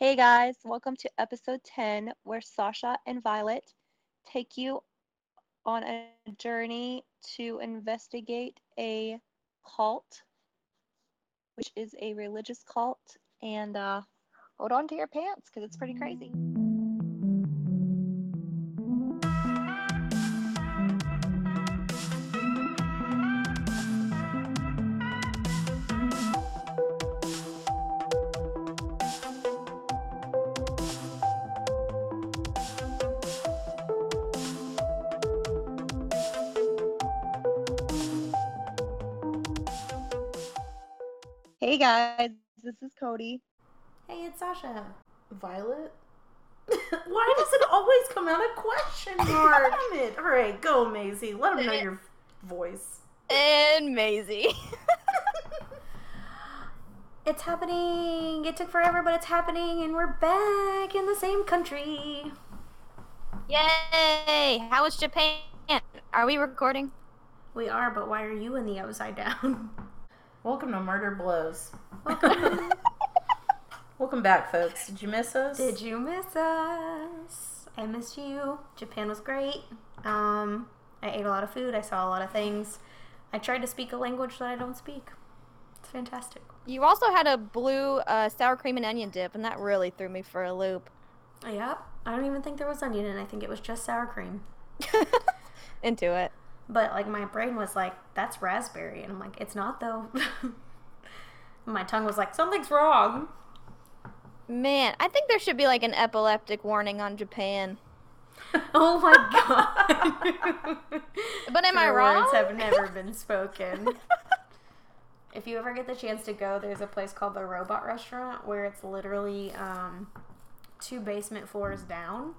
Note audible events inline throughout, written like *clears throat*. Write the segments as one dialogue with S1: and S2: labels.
S1: Hey guys, welcome to episode 10, where Sasha and Violet take you on a journey to investigate a cult, which is a religious cult. And uh, hold on to your pants because it's pretty crazy. Guys, this is Cody.
S2: Hey, it's Sasha.
S3: Violet? *laughs*
S2: Why does it always come out a question *laughs* mark?
S3: Damn it. All right, go, Maisie. Let them know eh. your voice.
S1: And Maisie. *laughs*
S2: it's happening. It took forever, but it's happening, and we're back in the same country.
S1: Yay! How was Japan? Are we recording?
S2: We are, but why are you in the upside down?
S3: Welcome to Murder Blows.
S2: Welcome. *laughs*
S3: Welcome back, folks. Did you miss us?
S2: Did you miss us? I missed you. Japan was great. Um, I ate a lot of food. I saw a lot of things. I tried to speak a language that I don't speak. It's fantastic.
S4: You also had a blue uh, sour cream and onion dip, and that really threw me for a loop.
S2: Yep. I don't even think there was onion in it. I think it was just sour cream. *laughs*
S4: Into it.
S2: But like my brain was like, that's raspberry. And I'm like, it's not though. *laughs* my tongue was like, something's wrong.
S4: Man, I think there should be like an epileptic warning on Japan. *laughs*
S2: Oh my god. *laughs*
S4: But am I wrong?
S2: Words have never been spoken. if you ever get the chance to go, there's a place called the Robot Restaurant where it's literally um, two basement floors down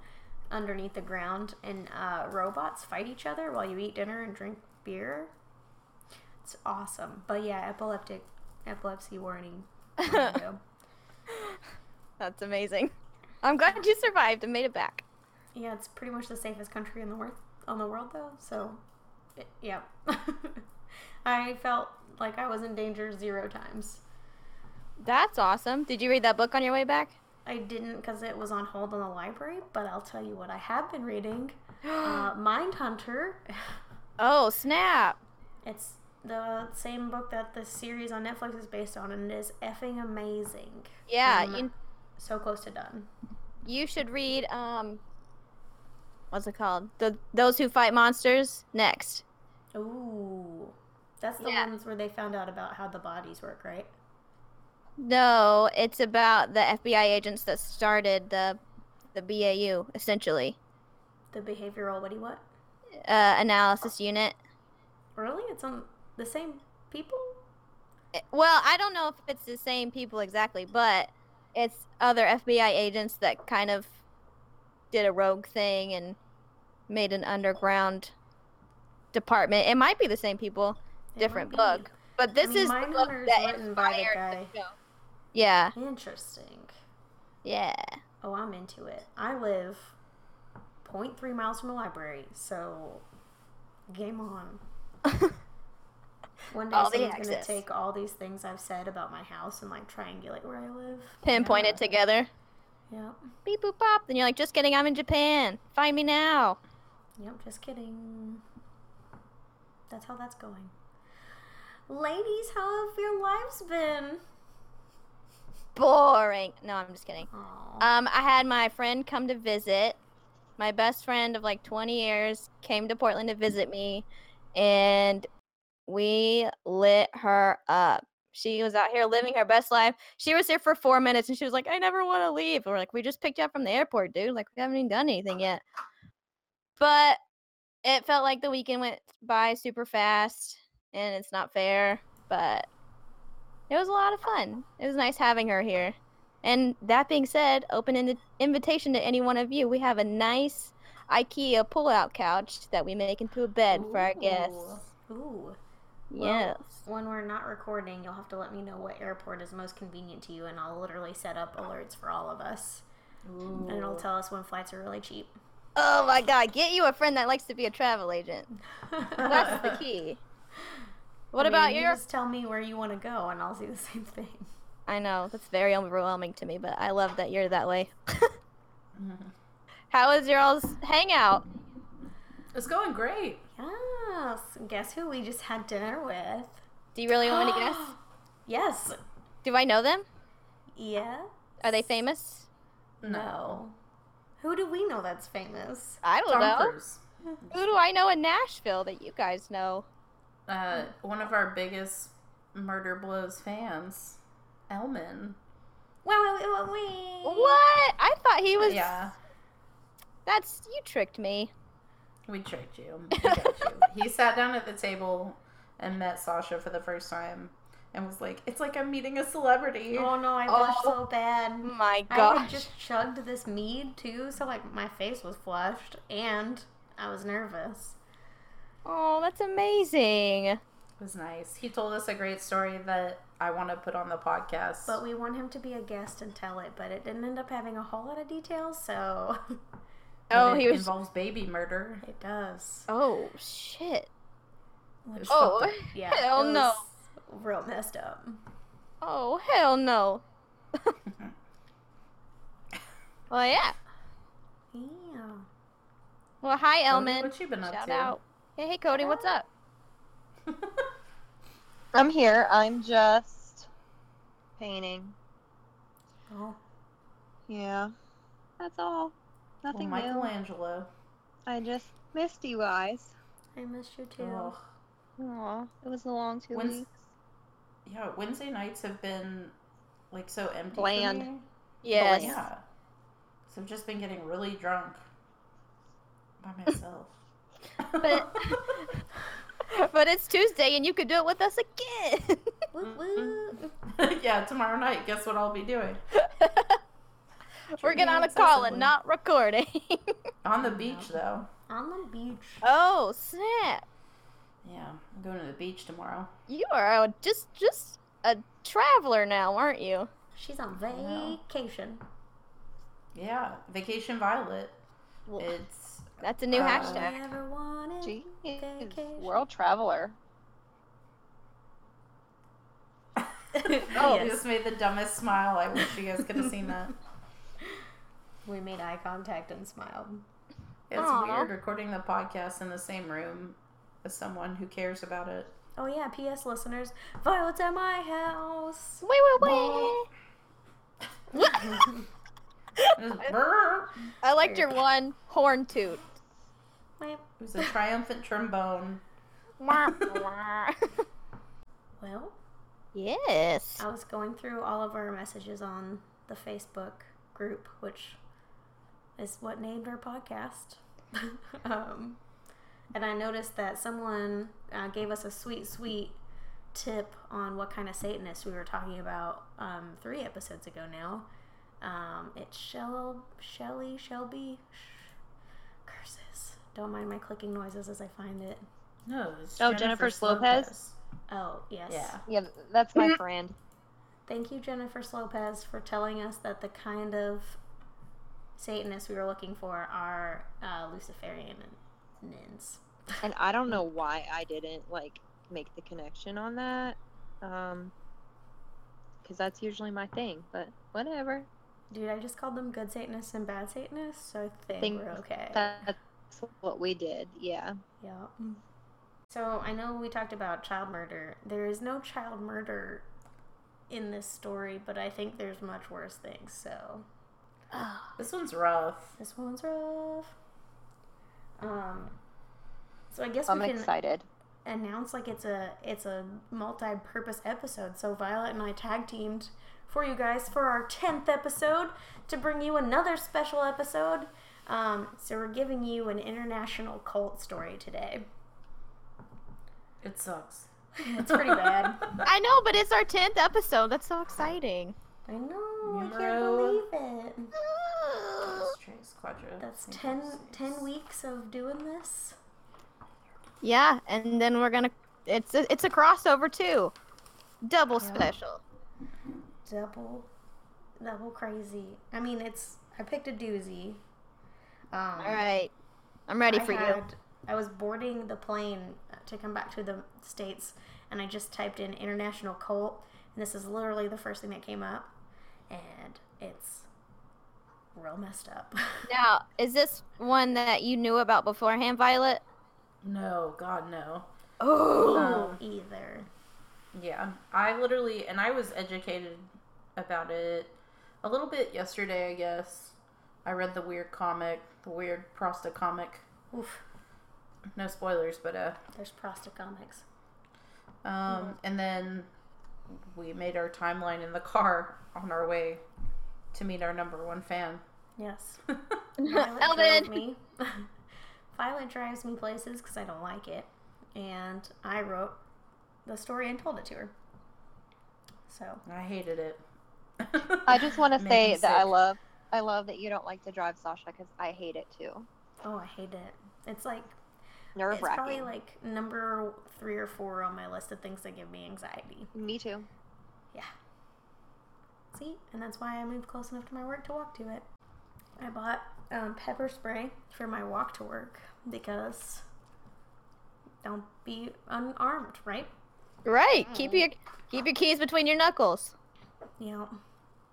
S2: underneath the ground, and uh, robots fight each other while you eat dinner and drink beer. It's awesome. But yeah, epileptic, epilepsy warning. There you go. *laughs*
S4: That's amazing. I'm glad you survived and made it back.
S2: Yeah, it's pretty much the safest country in the world on the world though. So, it, yeah, *laughs* I felt like I was in danger zero times.
S4: That's awesome. Did you read that book on your way back?
S2: I didn't because it was on hold in the library, but I'll tell you what I have been reading. *gasps* uh, Mindhunter. *laughs*
S4: Oh, snap.
S2: It's the same book that the series on Netflix is based on, and it is effing amazing.
S4: Yeah, you,
S2: so close to done.
S4: you should read um what's it called? The Those Who Fight Monsters next.
S2: Ooh, that's the
S4: Yeah.
S2: ones where they found out about how the bodies work, right?
S4: No, it's about the FBI agents that started the the BAU essentially.
S2: The behavioral what do you what?
S4: Uh, analysis unit.
S2: Really? It's on the same people?
S4: Eh, Well, I don't know if it's the same people exactly, but it's other FBI agents that kind of did a rogue thing and made an underground department. It might be the same people,
S2: It
S4: different book. But this
S2: mean,
S4: is the book that
S2: by the
S4: inspired
S2: guy.
S4: show. Yeah,
S2: Interesting.
S4: yeah.
S2: Oh, I'm into it. I live 0.3 miles from a library, so game on. *laughs* One day
S4: All the
S2: someone's gonna take all these things I've said about my house and like triangulate where I live.
S4: Pinpoint
S2: Yeah.
S4: it together.
S2: Yep.
S4: Beep boop pop. Then you're like, just kidding, I'm in Japan. Find me now.
S2: Yep, just kidding. That's how that's going. Ladies, how have your lives been?
S4: Boring. No, I'm just kidding.
S2: Aw.
S4: Um, I had my friend come to visit. My best friend of like 20 years came to Portland to visit me, and we lit her up. She was out here living her best life. She was here for four minutes, and she was like, "I never want to leave." We're like, "We just picked you up from the airport, dude. Like, we haven't even done anything yet." But it felt like the weekend went by super fast, and it's not fair. But it was a lot of fun. It was nice having her here. And that being said, open in invitation to any one of you. We have a nice IKEA pull-out couch that we make into a bed for our guests.
S2: Ooh. Ooh.
S4: Yes.
S2: When we're not recording, you'll have to let me know what airport is most convenient to you, and I'll literally set up alerts for all of us. And it'll tell us when flights are really cheap.
S4: Oh my god, get you a friend that likes to be a travel agent. *laughs* That's the key. What
S2: I mean,
S4: about
S2: you
S4: your
S2: Just tell me where you want to go, and I'll see the *laughs* same thing.
S4: I know that's very overwhelming to me, but I love that you're that way. *laughs* How was your all's hangout?
S3: It's going great.
S2: Yes. Guess who we just had dinner with?
S4: Do you really want me to *gasps* guess?
S2: Yes.
S4: Do I know them?
S2: Yeah.
S4: Are they famous?
S2: No. Who do we know that's famous?
S4: I don't
S3: Tom
S4: know.
S3: Cruise.
S4: Who do I know in Nashville that you guys know?
S3: Uh, one of our biggest Murder Blows fans, Elman.
S2: Wait, wait, wait, wait, wait.
S4: What? I thought he was.
S3: Yeah,
S4: That's you tricked me.
S3: we tricked you. We *laughs* got you. He sat down at the table and met Sasha for the first time and was like, "It's like I'm meeting a celebrity."
S2: Oh no, I
S4: Oh.
S2: so bad.
S4: My God.
S2: I had just chugged this mead too, so like my face was flushed and I was nervous.
S4: Oh, that's amazing.
S3: It was nice. He told us a great story that I want to put on the podcast.
S2: But we want him to be a guest and tell it, but it didn't end up having a whole lot of details, so *laughs*
S4: Oh,
S3: it
S4: he was.
S3: involves baby murder.
S2: it does.
S4: Oh shit.
S3: It was
S4: Oh. *laughs*
S2: Yeah.
S4: Hell
S2: it
S4: no.
S2: Real messed up.
S4: Oh hell no. *laughs* well, yeah.
S2: Yeah.
S4: Well, hi,
S3: Cody,
S4: Elman.
S3: what you been up
S4: Shout
S3: to?
S4: out. Hey, hey, Cody, what's up? *laughs*
S1: I'm here. I'm just painting.
S2: Oh.
S1: Yeah. That's all.
S3: well,
S1: Nothing new.
S3: Michelangelo.
S1: I just missed you guys.
S2: I missed you too.
S3: Ugh.
S1: Aw, it was a long two
S3: When's-
S1: weeks.
S3: Yeah, Wednesday nights have been like so empty. for
S1: Bland.
S3: me.
S4: Yes.
S3: Yeah. So I've just been getting really drunk by myself.
S4: But *laughs* but it's Tuesday and you could do it with us again. *laughs*
S2: Woo woo. *laughs*
S3: yeah, tomorrow night, guess what I'll be doing?
S4: We're getting on a call and not recording.
S3: On the beach, though.
S2: On the beach.
S4: oh snap!
S3: Yeah, I'm going to the beach tomorrow.
S4: You are a, just just a traveler now, aren't you?
S2: She's on vacation.
S3: Yeah, Vacation Violet.
S4: Well,
S3: It's
S4: That's a new
S3: uh,
S4: hashtag.
S2: Never wanted
S1: Jeez, world traveler. *laughs*
S3: oh,
S2: Yes.
S3: you just made the dumbest smile. I wish you guys could have seen that. *laughs*
S2: We made eye contact and smiled.
S3: It's
S4: Aw.
S3: weird recording the podcast in the same room as someone who cares about it.
S2: Oh yeah, P.S. listeners, Violet's at my house.
S4: Wait, wait, wait. I liked your one horn toot.
S2: Wait,
S3: It was a triumphant trombone. *laughs*
S2: well,
S4: yes.
S2: I was going through all of our messages on the Facebook group, which is what named our podcast. *laughs* um, and I noticed that someone uh, gave us a sweet, sweet tip on what kind of Satanist we were talking about um, three episodes ago now. Um, it's Shell, Shelly, Shelby. Curses. Don't mind my clicking noises as I find it.
S3: No, it's
S1: Oh, Jennifer Lopez?
S2: Oh, yes.
S3: Yeah.
S1: Yeah, that's my *laughs* friend.
S2: Thank you, Jennifer Lopez, for telling us that the kind of Satanists we were looking for are uh, Luciferian nins. *laughs*
S1: And I don't know why I didn't like make the connection on that. Um because that's usually my thing, but whatever.
S2: Dude, I just called them good Satanists and bad Satanists, so I think,
S1: Think
S2: we're okay.
S1: That's what we did. Yeah.
S2: yeah. So I know we talked about child murder. There is no child murder in this story, but I think there's much worse things. So
S3: This one's rough.
S2: this one's rough. Um. So I guess
S1: I'm
S2: we can
S1: excited.
S2: announce like it's a it's a multi-purpose episode. So Violet and I tag teamed for you guys for our tenth episode to bring you another special episode. Um, so we're giving you an international cult story today.
S3: It sucks. *laughs*
S2: It's pretty bad.
S4: I know, but it's our 10th episode. That's so exciting.
S2: I know. I can't
S3: Numero-
S2: believe it. *gasps*
S3: Tres, cuatro,
S2: That's
S3: cinco,
S2: 10, 10 weeks of doing this.
S4: Yeah, and then we're gonna. It's a, it's a crossover too. Double
S2: Yeah.
S4: special.
S2: Double, double crazy. I mean, it's. I picked a doozy. Um,
S4: All right, I'm ready
S2: I
S4: for you.
S2: I was boarding the plane to come back to the states, and I just typed in international cult, And this is literally the first thing that came up, and it's real messed up. *laughs*
S4: Now, is this one that you knew about beforehand, Violet?
S3: No, God, no.
S4: Oh.
S3: Um,
S2: Either.
S3: Yeah, I literally, and I was educated about it a little bit yesterday, I guess. I read the weird comic, the weird Prosta comic.
S2: Oof.
S3: No spoilers, but uh,
S2: There's Prosta comics.
S3: um, and then we made our timeline in the car on our way to meet our number one fan.
S2: Yes. *laughs* Violet drove
S4: Elvin!
S2: me. Violet drives me places because I don't like it, and I wrote the story and told it to her. So
S3: I hated it.
S1: I just want to *laughs* say that I love I love that you don't like to drive Sasha because I hate it too.
S2: Oh, I hate it. It's like
S1: Nerve
S2: it's probably like number three or four on my list of things that give me anxiety.
S1: Me too.
S2: Yeah. See, and that's why I moved close enough to my work to walk to it. I bought um, pepper spray for my walk to work because don't be unarmed, right?
S4: Right. Keep your keep your keys between your knuckles.
S2: You know,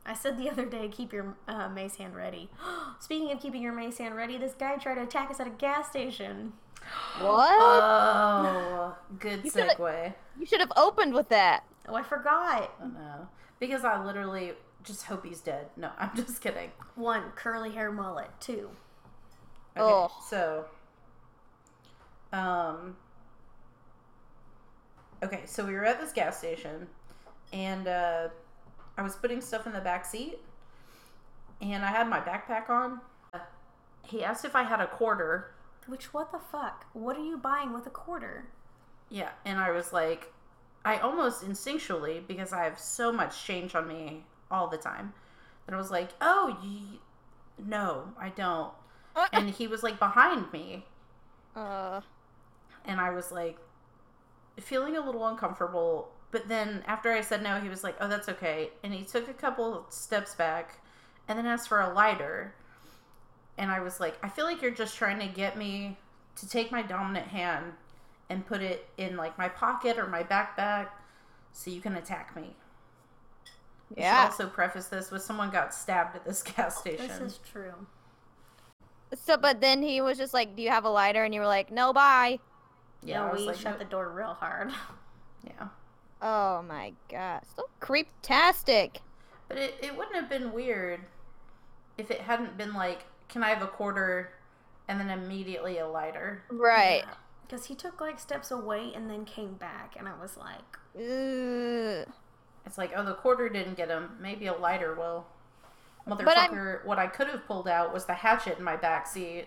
S2: I said the other day, keep your uh, mace hand ready. *gasps* Speaking of keeping your mace hand ready, this guy tried to attack us at a gas station. *gasps*
S4: What?
S3: Oh, good
S4: You could've-
S3: segue.
S4: you should have opened with that.
S2: Oh, I forgot.
S3: Oh no, because I literally just hope he's dead. No, I'm *laughs* just kidding.
S2: One, curly hair mullet. Two,
S3: Okay,
S4: Oh.
S3: so, um, okay, so we were at this gas station, and uh, I was putting stuff in the back seat, and I had my backpack on. He asked if I had a quarter.
S2: which what the fuck? What are you buying with a quarter?
S3: Yeah, and I was like, I almost instinctually, because I have so much change on me all the time, that I was like, oh, y- no, I don't. And he was like behind me,
S4: Uh,
S3: and I was like feeling a little uncomfortable. But then after I said no, he was like, "Oh, that's okay," and he took a couple steps back, and then asked for a lighter. And I was like, "I feel like you're just trying to get me to take my dominant hand and put it in like my pocket or my backpack, so you can attack me." I
S4: yeah.
S3: also preface this with someone got stabbed at this gas station.
S2: This is true.
S4: So, but then he was just like, "Do you have a lighter?" And you were like, "No, bye."
S3: yeah,
S2: no, we
S3: like,
S2: shut
S3: "Nope."
S2: the door real hard. *laughs*
S3: yeah.
S4: Oh my god, so creeptastic.
S3: But it, it wouldn't have been weird if it hadn't been like, can I have a quarter and then immediately a lighter?
S4: Right.
S2: Because he took like steps away and then came back, and I was like,
S4: Ugh.
S3: It's like, oh, the quarter didn't get him. Maybe a lighter will. Motherfucker, what I could have pulled out was the hatchet in my back seat.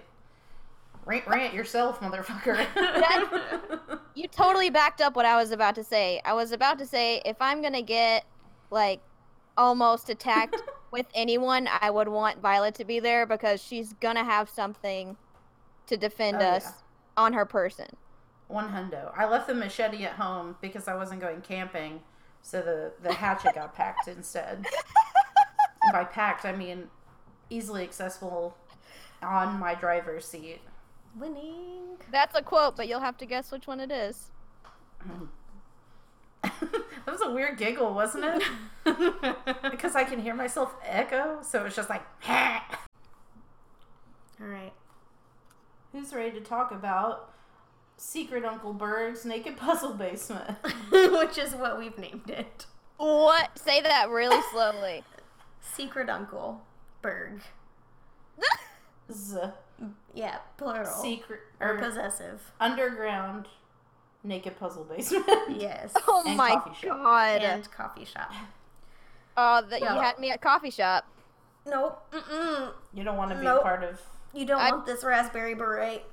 S3: Rant, rant yourself, motherfucker. *laughs*
S4: You totally backed up what I was about to say. I was about to say if I'm gonna get like almost attacked *laughs* with anyone, I would want Violet to be there because she's gonna have something to defend
S3: Oh,
S4: us
S3: yeah.
S4: on her person.
S3: One hundo. I left the machete at home because I wasn't going camping, so the, the hatchet got packed instead. And *laughs* by packed, I mean easily accessible on my driver's seat.
S2: Winning.
S4: That's a quote, but you'll have to guess which one it is. *laughs*
S3: that was a weird giggle, wasn't it? *laughs* because I can hear myself echo, so it's just like, *laughs*
S2: All right.
S3: who's ready to talk about Secret Uncle Berg's Naked Puzzle Basement?
S2: Which is what we've named it.
S4: What? Say that really slowly.
S2: Secret Uncle Berg.
S3: Z-
S2: Yeah, plural.
S3: secret
S2: or
S3: or
S2: possessive.
S3: underground naked puzzle basement. *laughs*
S2: Yes. *laughs*
S4: Oh
S3: And
S4: my
S3: coffee shop.
S4: god.
S2: And coffee shop.
S4: Oh, that
S2: Yeah.
S4: you had me at coffee shop.
S2: Nope. Mm-mm.
S3: You don't want to be
S2: Nope.
S3: part of.
S2: You don't
S4: I-
S2: want this raspberry beret.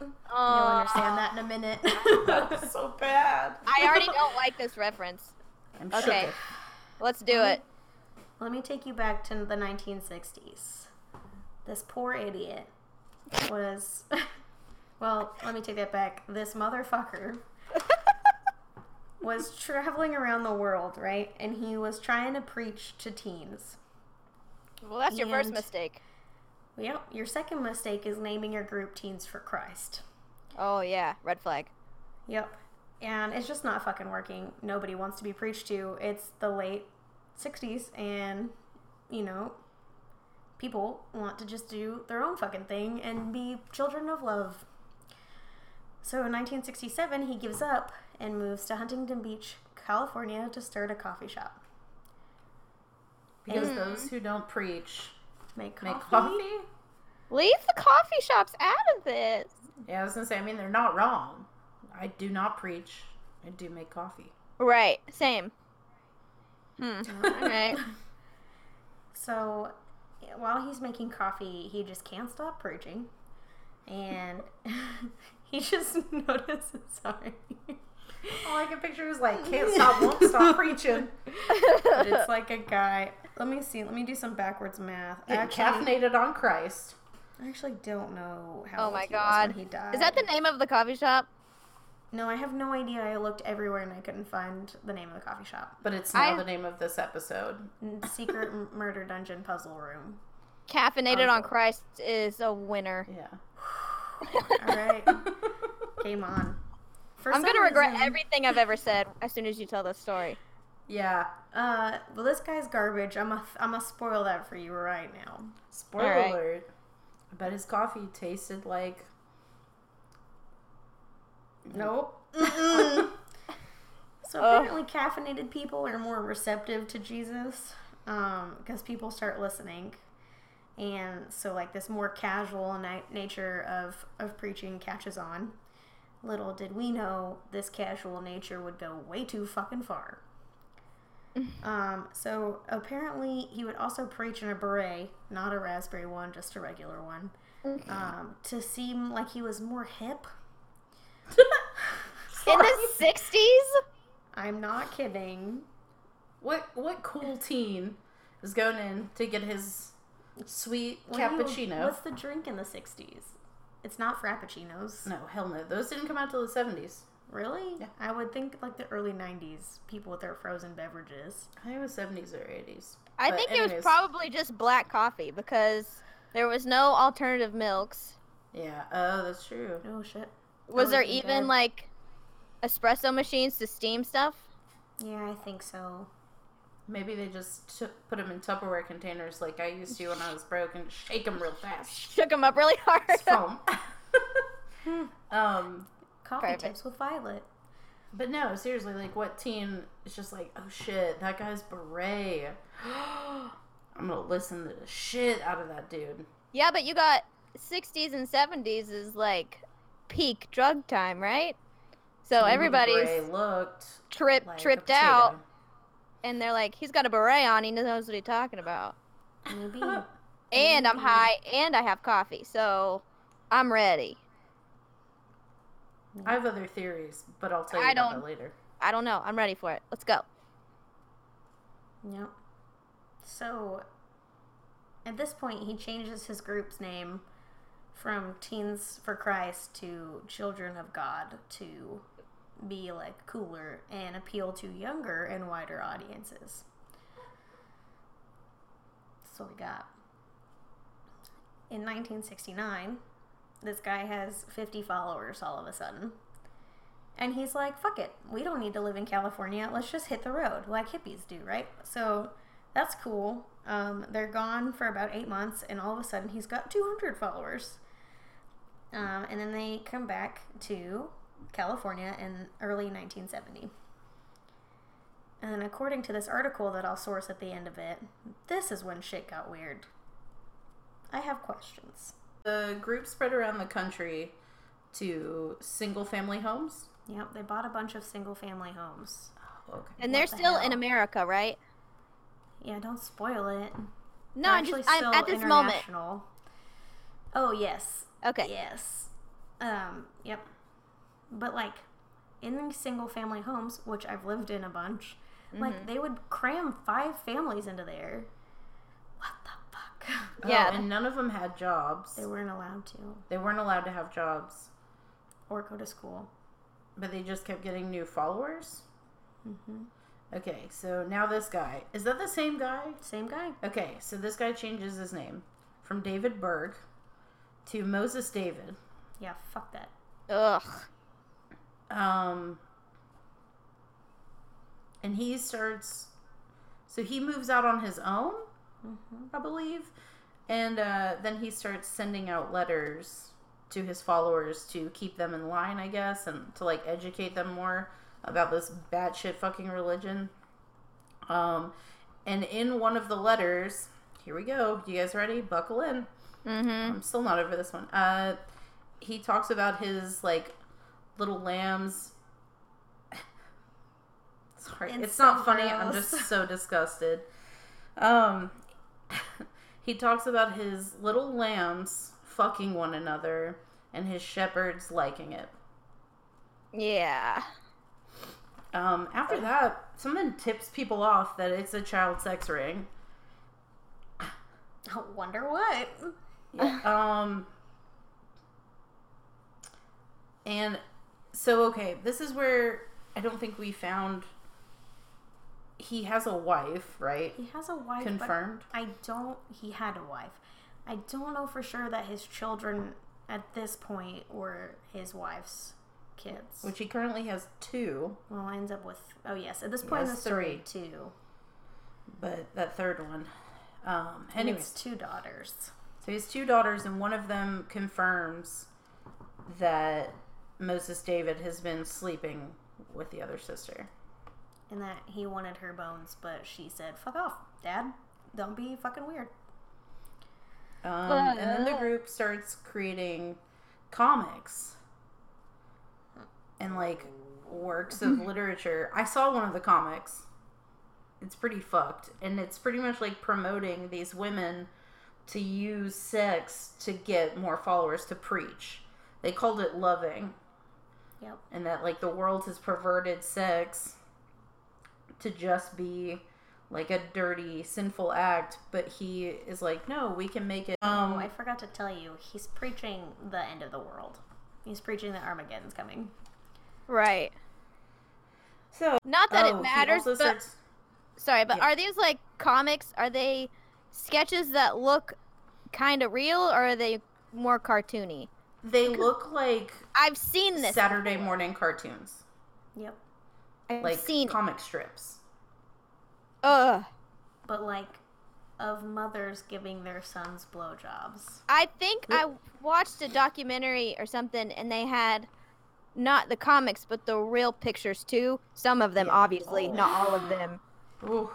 S2: You'll
S4: Oh,
S2: understand that in a minute.
S3: That's *laughs* so bad.
S4: I already don't like this reference.
S3: I'm
S4: Okay.
S3: shook.
S4: Let's do it.
S2: Let me take you back to the 1960s. This poor idiot was. *laughs* Well, let me take that back. This motherfucker was traveling around the world, right? And he was trying to preach to teens.
S4: Well, that's your first mistake.
S2: Yep, your second mistake is naming your group Teens for Christ.
S4: Oh yeah, red flag.
S2: Yep. and it's just not fucking working. Nobody wants to be preached to. It's the late 60s, and, you know, people want to just do their own fucking thing and be children of love. So in 1967, he gives up and moves to Huntington Beach, California to start a coffee shop.
S3: Because
S2: And
S3: those who don't preach
S2: make coffee.
S3: make coffee.
S4: Leave the coffee shops out of this.
S3: Yeah, I was gonna say. I mean, they're not wrong. I do not preach. I do make coffee.
S4: Right. Same. Hmm. *laughs* All right.
S2: So yeah, while he's making coffee, he just can't stop preaching. And *laughs* he just *laughs* notices, sorry.
S3: All I can picture is like, can't *laughs* stop, won't stop preaching.
S2: But it's like a guy. Let me see. Let me do some backwards math. I
S3: Getting
S2: actually,
S3: caffeinated on Christ.
S2: I actually don't know how
S4: Oh
S2: old
S4: my
S2: he was
S4: god.
S2: when he died.
S4: Is that the name of the coffee shop?
S2: No, I have no idea. I looked everywhere and I couldn't find the name of the coffee shop.
S3: But it's now
S4: I-
S3: the name of this episode.
S2: Secret M- Murder Dungeon Puzzle Room.
S4: Caffeinated on
S3: Oh.
S4: Christ is a winner.
S3: Yeah. *sighs*
S2: All right, game on. For
S4: I'm
S2: some
S4: gonna regret
S2: reason-
S4: everything I've ever said as soon as you tell this story.
S3: Yeah.
S2: Uh, well, this guy's garbage. I'm a, I'm gonna spoil that for you right now.
S3: Spoiler
S4: Alright.
S3: alert. I bet his coffee tasted like.
S2: Nope. *laughs* so
S4: Ugh.
S2: apparently, caffeinated people are more receptive to Jesus, um, because people start listening, and so like this more casual na- nature of of preaching catches on. Little did we know this casual nature would go way too fucking far. *laughs* Um, so apparently he would also preach in a beret, not a raspberry one, just a regular one, um, to seem like he was more hip. *laughs*
S4: In the 60s?
S2: I'm not kidding.
S3: What what cool teen is going in to get his sweet
S2: What do you-
S3: cappuccino?
S2: what's the drink in the 60s? It's not frappuccinos.
S3: No, hell no. Those didn't come out till the seventies.
S2: Really?
S3: Yeah.
S2: I would think like the early 90s, people with their frozen beverages.
S3: I think it was seventies or eighties.
S4: I
S3: But
S4: think it was probably just black coffee because there was no alternative milks.
S3: Yeah. Oh, that's true.
S2: Oh shit.
S4: Was there even
S2: dead.
S4: like espresso machines to steam stuff?
S2: Yeah, I think so.
S3: Maybe they just took, put them in Tupperware containers like I used to when I was broke and shake them real fast. *laughs*
S4: Shook them up really hard.
S3: It's foam. *laughs* *laughs* um,
S2: Coffee
S4: Perfect.
S2: tips with Violet.
S3: but no, seriously, like what teen is just like, oh shit, that guy's beret. *gasps* I'm gonna listen to the shit out of that dude.
S4: yeah, but you got 60s and 70s is like peak drug time, right? So
S3: Maybe
S4: everybody's
S3: beret looked
S4: trip
S3: like
S4: tripped out and they're like, he's got a beret on, he knows what he's talking about.
S2: Maybe. *laughs*
S4: And I'm high and I have coffee, so I'm ready.
S3: I have other theories, but I'll tell you
S4: I
S3: about
S4: don't-
S3: that later.
S4: I don't know. I'm ready for it. Let's go.
S2: Yep. So, at this point, he changes his group's name from Teens for Christ to Children of God to be like cooler and appeal to younger and wider audiences. So we got. In 1969, this guy has 50 followers all of a sudden. And he's like, fuck it. We don't need to live in California. Let's just hit the road like hippies do, right? So that's cool. Um, they're gone for about eight months, and all of a sudden he's got 200 followers. Um, and then they come back to California in early 1970. And according to this article that I'll source at the end of it, this is when shit got weird. I have questions.
S3: The group spread around the country to single family homes.
S2: Yep, they bought a bunch of single family homes.
S3: Okay.
S4: And
S2: What
S4: they're
S2: the
S4: still in? America, right?
S2: Yeah, don't spoil it.
S4: No, I'm just I'm at this moment.
S2: Oh yes,
S4: Okay.
S2: yes, um, yep. But like in these single family homes, which I've lived in a bunch,
S4: Mm-hmm.
S2: like they would cram five families into there. What the fuck? *laughs*
S3: Oh,
S4: Yeah.
S3: and none of them had jobs.
S2: they weren't allowed to
S3: They weren't allowed to have jobs,
S2: or go to school.
S3: but they just kept getting new followers.
S2: hmm
S3: Okay, so now this guy is that the same guy?
S2: Same guy.
S3: Okay, so this guy changes his name from David Berg to Moses David.
S2: Yeah, fuck that.
S4: Ugh.
S3: Um, and he starts. So he moves out on his own,
S2: Mhm.
S3: I believe, and uh, then he starts sending out letters to his followers to keep them in line, I guess, and to like educate them more about this batshit fucking religion. Um, and in one of the letters, here we go. You guys ready? Buckle in.
S4: Mm-hmm.
S3: I'm still not over this one. Uh, he talks about his like little lambs. *laughs* Sorry,
S2: It's
S3: it's, not
S2: so
S3: funny. I'm just so disgusted. Um, *laughs* he talks about his little lambs fucking one another and his shepherds liking it.
S4: Yeah.
S3: Um, after that, someone tips people off that it's a child sex ring.
S2: I wonder what.
S3: Yeah. um. And so, okay, this is where I don't think we found. He has a wife, right?
S2: He has a wife.
S3: Confirmed.
S2: I don't. He had a wife. I don't know for sure that his children at this point were his wife's kids.
S3: Which he currently has two,
S2: well, ends up with. Oh yes, at this point in the
S3: has
S2: story, two.
S3: but that third one. Um.
S2: And
S3: Anyways,
S2: it's two daughters.
S3: So he has two daughters, and one of them confirms that Moses David has been sleeping with the other sister.
S2: And that he wanted her bones, but she said, "Fuck off, Dad. Don't be fucking weird."
S3: Um, and then the group starts creating comics and like works of literature. I saw one of the comics. It's pretty fucked. And it's pretty much like promoting these women to use sex to get more followers to preach. They called it loving.
S2: Yep.
S3: And that like the world has perverted sex to just be like a dirty, sinful act, but he is like, no, we can make it. Um,
S2: oh, I forgot to tell you, he's preaching the end of the world. He's preaching that Armageddon's coming.
S4: Right.
S3: so
S4: Not that
S3: oh,
S4: it matters, but
S3: starts-
S4: sorry, but
S3: Yeah.
S4: are these like comics? Are they sketches that look kind of real, or are they more cartoony?
S3: they look like
S4: I've seen this.
S3: Saturday
S4: before.
S3: morning cartoons,
S2: Yep.
S4: I've
S3: like
S4: seen. it.
S3: comic strips.
S4: Ugh.
S2: But like, of mothers giving their sons blowjobs.
S4: I think I watched a documentary or something, and they had not the comics, but the real pictures too. Some of them,
S3: Yeah.
S4: obviously, not all of them.
S3: Ooh,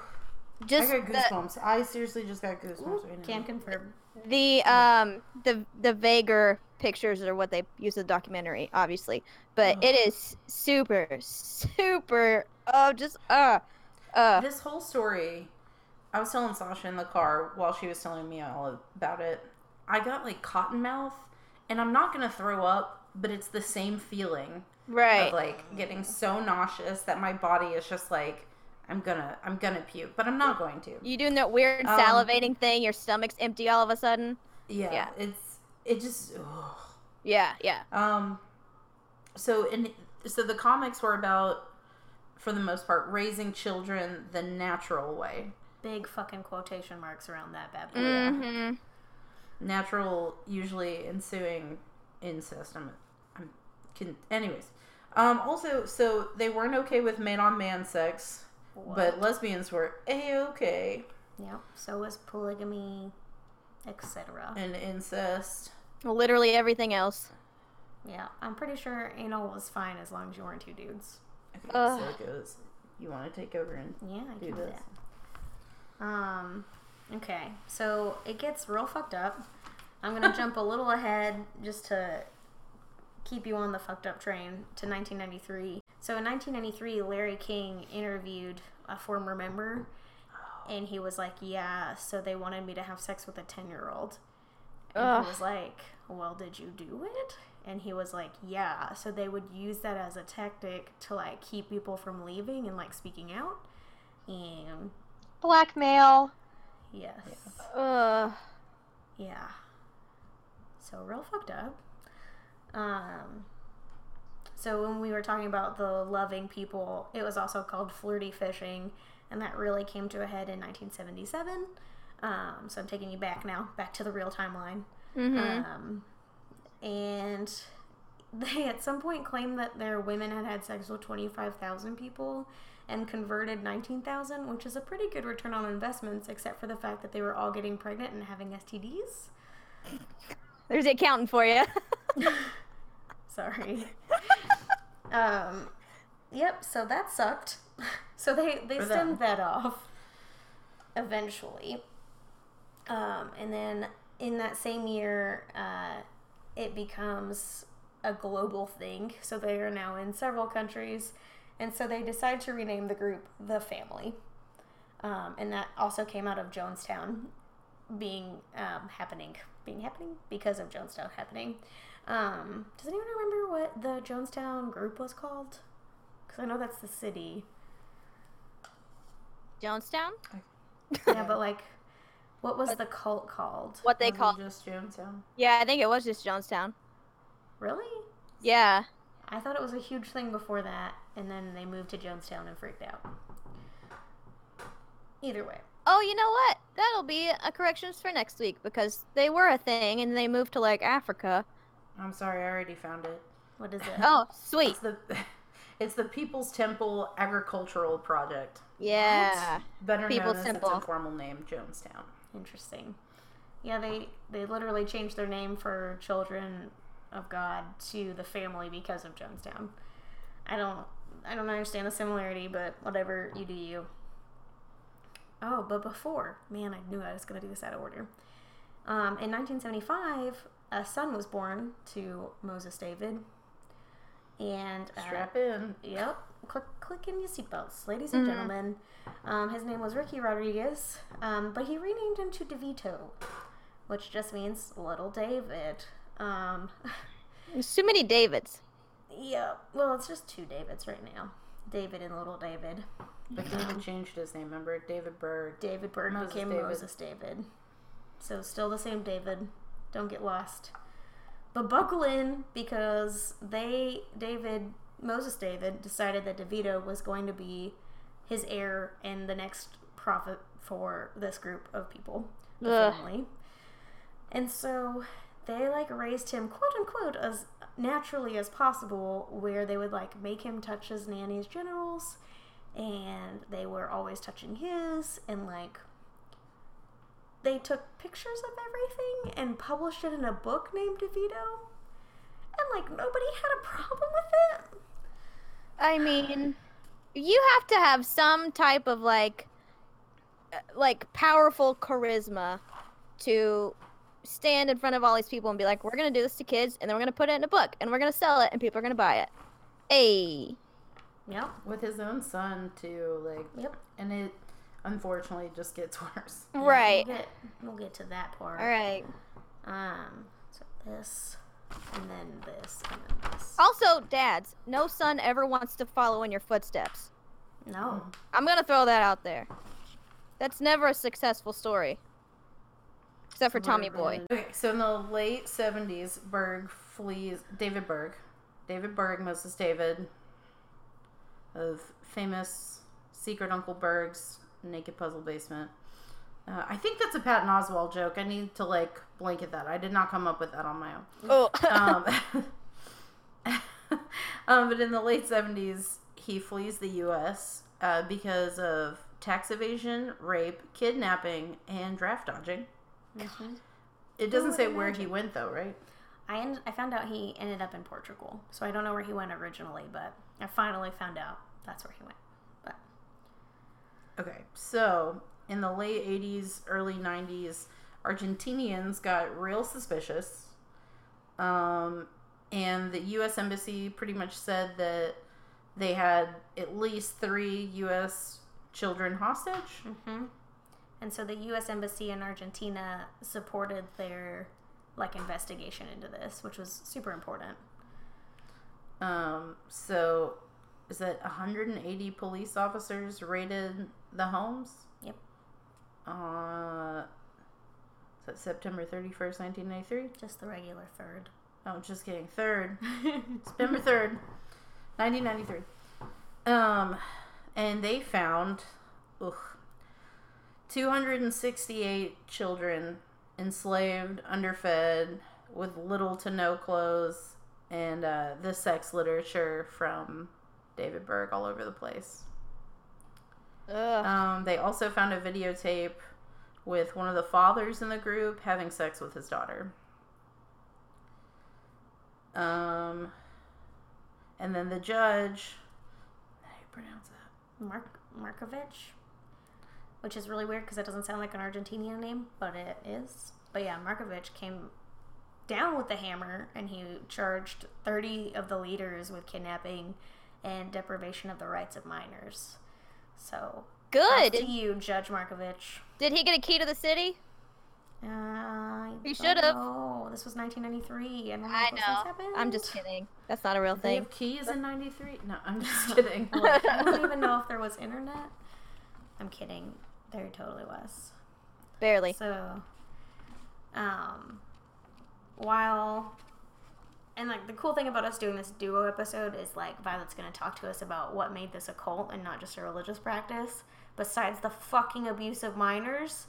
S4: Just
S3: I got
S4: the,
S3: goosebumps. I seriously just got goosebumps right now.
S2: Can confirm.
S4: the um the the vaguer pictures are what they use in the documentary, obviously. But
S3: Ugh.
S4: it is super, super. Oh, just uh, uh.
S3: This whole story, I was telling Sasha in the car while she was telling me all about it. I got like cotton mouth, and I'm not gonna throw up, but it's the same feeling
S4: Right.
S3: of like getting so nauseous that my body is just like I'm gonna I'm gonna puke, but I'm not going to.
S4: you doing that weird
S3: Um,
S4: salivating thing? Your stomach's empty all of a sudden.
S3: Yeah,
S4: Yeah.
S3: it's it just. ugh.
S4: Yeah, yeah.
S3: Um, so in so the comics were about, for the most part, raising children the natural way.
S2: Big fucking quotation marks around that bad boy.
S4: Mm-hmm.
S3: Natural, usually ensuing incest. I'm, I'm can, anyways. Um, also, so they weren't okay with man on man sex, but lesbians were a okay,
S2: Yep. So was polygamy, etc.
S3: and incest.
S4: Literally everything else.
S2: Yeah, I'm pretty sure anal was fine as long as you weren't two dudes.
S3: Okay,
S4: Ugh.
S3: so it goes. You want to take over and
S2: Yeah, I
S3: do
S2: do
S3: this?
S2: that. Um, okay, so it gets real fucked up. I'm gonna *laughs* jump a little ahead just to keep you on the fucked up train to 1993. So in 1993, Larry King interviewed a former member, and he was like, "Yeah, so they wanted me to have sex with a 10 year old." And
S4: Ugh.
S2: he was like, "Well, did you do it?" And he was like, "Yeah." So they would use that as a tactic to like keep people from leaving and like speaking out. And
S1: Blackmail.
S2: yes,
S4: Ugh.
S2: yeah. So real fucked up. Um. So when we were talking about the loving people, it was also called flirty fishing, and that really came to a head in 1977. Um, so I'm taking you back now, back to the real timeline.
S4: Mm-hmm.
S2: Um, and they at some point claimed that their women had had sex with 25,000 people, and converted 19,000, which is a pretty good return on investments, except for the fact that they were all getting pregnant and having STDs.
S4: There's the accountant for you. *laughs* *laughs*
S2: Sorry. Um, yep. So that sucked. *laughs* So they they
S3: For
S2: stemmed
S3: them.
S2: that off eventually. Um, and then in that same year, uh, it becomes a global thing. So they are now in several countries, and so they decide to rename the group the Family. Um, and that also came out of Jonestown being um, happening, being happening because of Jonestown happening. Um, does anyone remember what the Jonestown group was called? Because I know that's the city.
S4: Jonestown?
S2: Yeah, but like, what was the cult called?
S4: What they
S3: Wasn't
S4: call
S3: just Jonestown.
S4: Yeah, I think it was just Jonestown.
S2: Really?
S4: Yeah.
S2: I thought it was a huge thing before that, and then they moved to Jonestown and freaked out. Either way.
S4: Oh, you know what? That'll be a corrections for next week because they were a thing and they moved to like Africa.
S3: I'm sorry, I already found it.
S2: What is it? *laughs*
S4: Oh, sweet.
S3: It's the *laughs* it's the People's Temple Agricultural Project,
S4: Yeah.
S3: better
S4: People's
S3: known as
S4: Temple.
S3: its informal name, Jonestown.
S2: Interesting. Yeah, they they literally changed their name for Children of God to the family because of Jonestown. I don't I don't understand the similarity, but whatever you do you. Oh, but before, man, I knew I was gonna do this out of order. Um, in 1975, a son was born to Moses David, and uh,
S3: Strap in.
S2: Yep. Click, click in your seatbelts, ladies and
S4: Mhm.
S2: gentlemen. Um, his name was Ricky Rodriguez, um, but he renamed him to Davidito, which just means Little David. Um, *laughs*
S4: There's too many Davids.
S2: yeah, well, it's just two Davids right now David and Little David.
S3: But David changed his name. Remember, David Berg.
S2: David Berg
S3: Moses
S2: became
S3: David.
S2: Moses David. So, still the same David. Don't get lost. But buckle in because they, David, Moses David, decided that Davidito was going to be his heir and the next prophet for this group of people, the
S4: Ugh.
S2: family. And so they like raised him, quote unquote, as naturally as possible, where they would like make him touch his nanny's genitals and they were always touching his and like they took pictures of everything and published it in a book named Davidito and like nobody had a problem with it
S4: I mean, you have to have some type of like uh, like powerful charisma to stand in front of all these people and be like, "We're going to do this to kids and then we're going to put it in a book and we're going to sell it and people are going to buy it." Hey.
S2: yep
S3: With his own son, too. Like,
S2: yep
S3: and it unfortunately just gets *laughs* worse.
S4: Right.
S2: we'll get, we'll get to that part
S4: All right.
S2: um so this and then this and then this
S4: Also, dads, no son ever wants to follow in your footsteps.
S2: no
S4: I'm going to throw that out there. That's never a successful story. Except for Tommy Boy.
S3: Okay, so in the late 70s, Berg flees. David Berg. David Berg, Moses David, of famous Secret Uncle Berg's Naked Puzzle Basement. Uh, I think that's a Patton Oswalt joke. I need to, like, blanket that. I did not come up with that on my own.
S4: Oh.
S3: um, *laughs* *laughs* um, but in the late 70s, he flees the U.S. Uh, because of tax evasion, rape, kidnapping, and draft dodging.
S2: Mhm.
S3: It doesn't say where
S2: imagine?
S3: he went, though, right?
S2: I end, I found out he ended up in Portugal, so I don't know where he went originally, but I finally found out that's where he went.
S3: Okay, so in the late 80s, early 90s, Argentinians got real suspicious. Um, and the U.S. Embassy pretty much said that they had at least three U.S. children hostage.
S2: hmm and so the U.S. embassy in Argentina supported their like investigation into this, which was super important.
S3: Um, so is that 180 police officers raided the homes?
S2: Yep.
S3: Uh, is that September 31st, 1993?
S2: Just the regular third.
S3: Oh, just kidding. Third. September 3rd, 1993. Um, and they found ugh, 268 children enslaved, underfed, with little to no clothes, and uh, the sex literature from David Berg all over the place. Um, they also found a videotape with one of the fathers in the group having sex with his daughter. Um, and then the judge. How do you pronounce that?
S2: Mark Markovich, which is really weird because it doesn't sound like an Argentinian name, but it is. But yeah, Markovich came down with the hammer and he charged 30 of the leaders with kidnapping and deprivation of the rights of minors. So,
S4: Good.
S2: to you, Judge Markovich.
S4: Did he get a key to the city?
S2: Uh, I
S4: He should've.
S2: Oh, This was 1993. I
S4: I
S2: if those things
S4: know. I'm just kidding. That's not a real
S3: Did they
S4: thing.
S3: have keys in '93? No, I'm just *laughs* kidding. *laughs*
S2: I don't even know if there was internet. I'm kidding. There totally was.
S4: Barely.
S2: So, um, while and like the cool thing about us doing this duo episode is like Violet's gonna talk to us about what made this a cult and not just a religious practice, besides the fucking abuse of minors.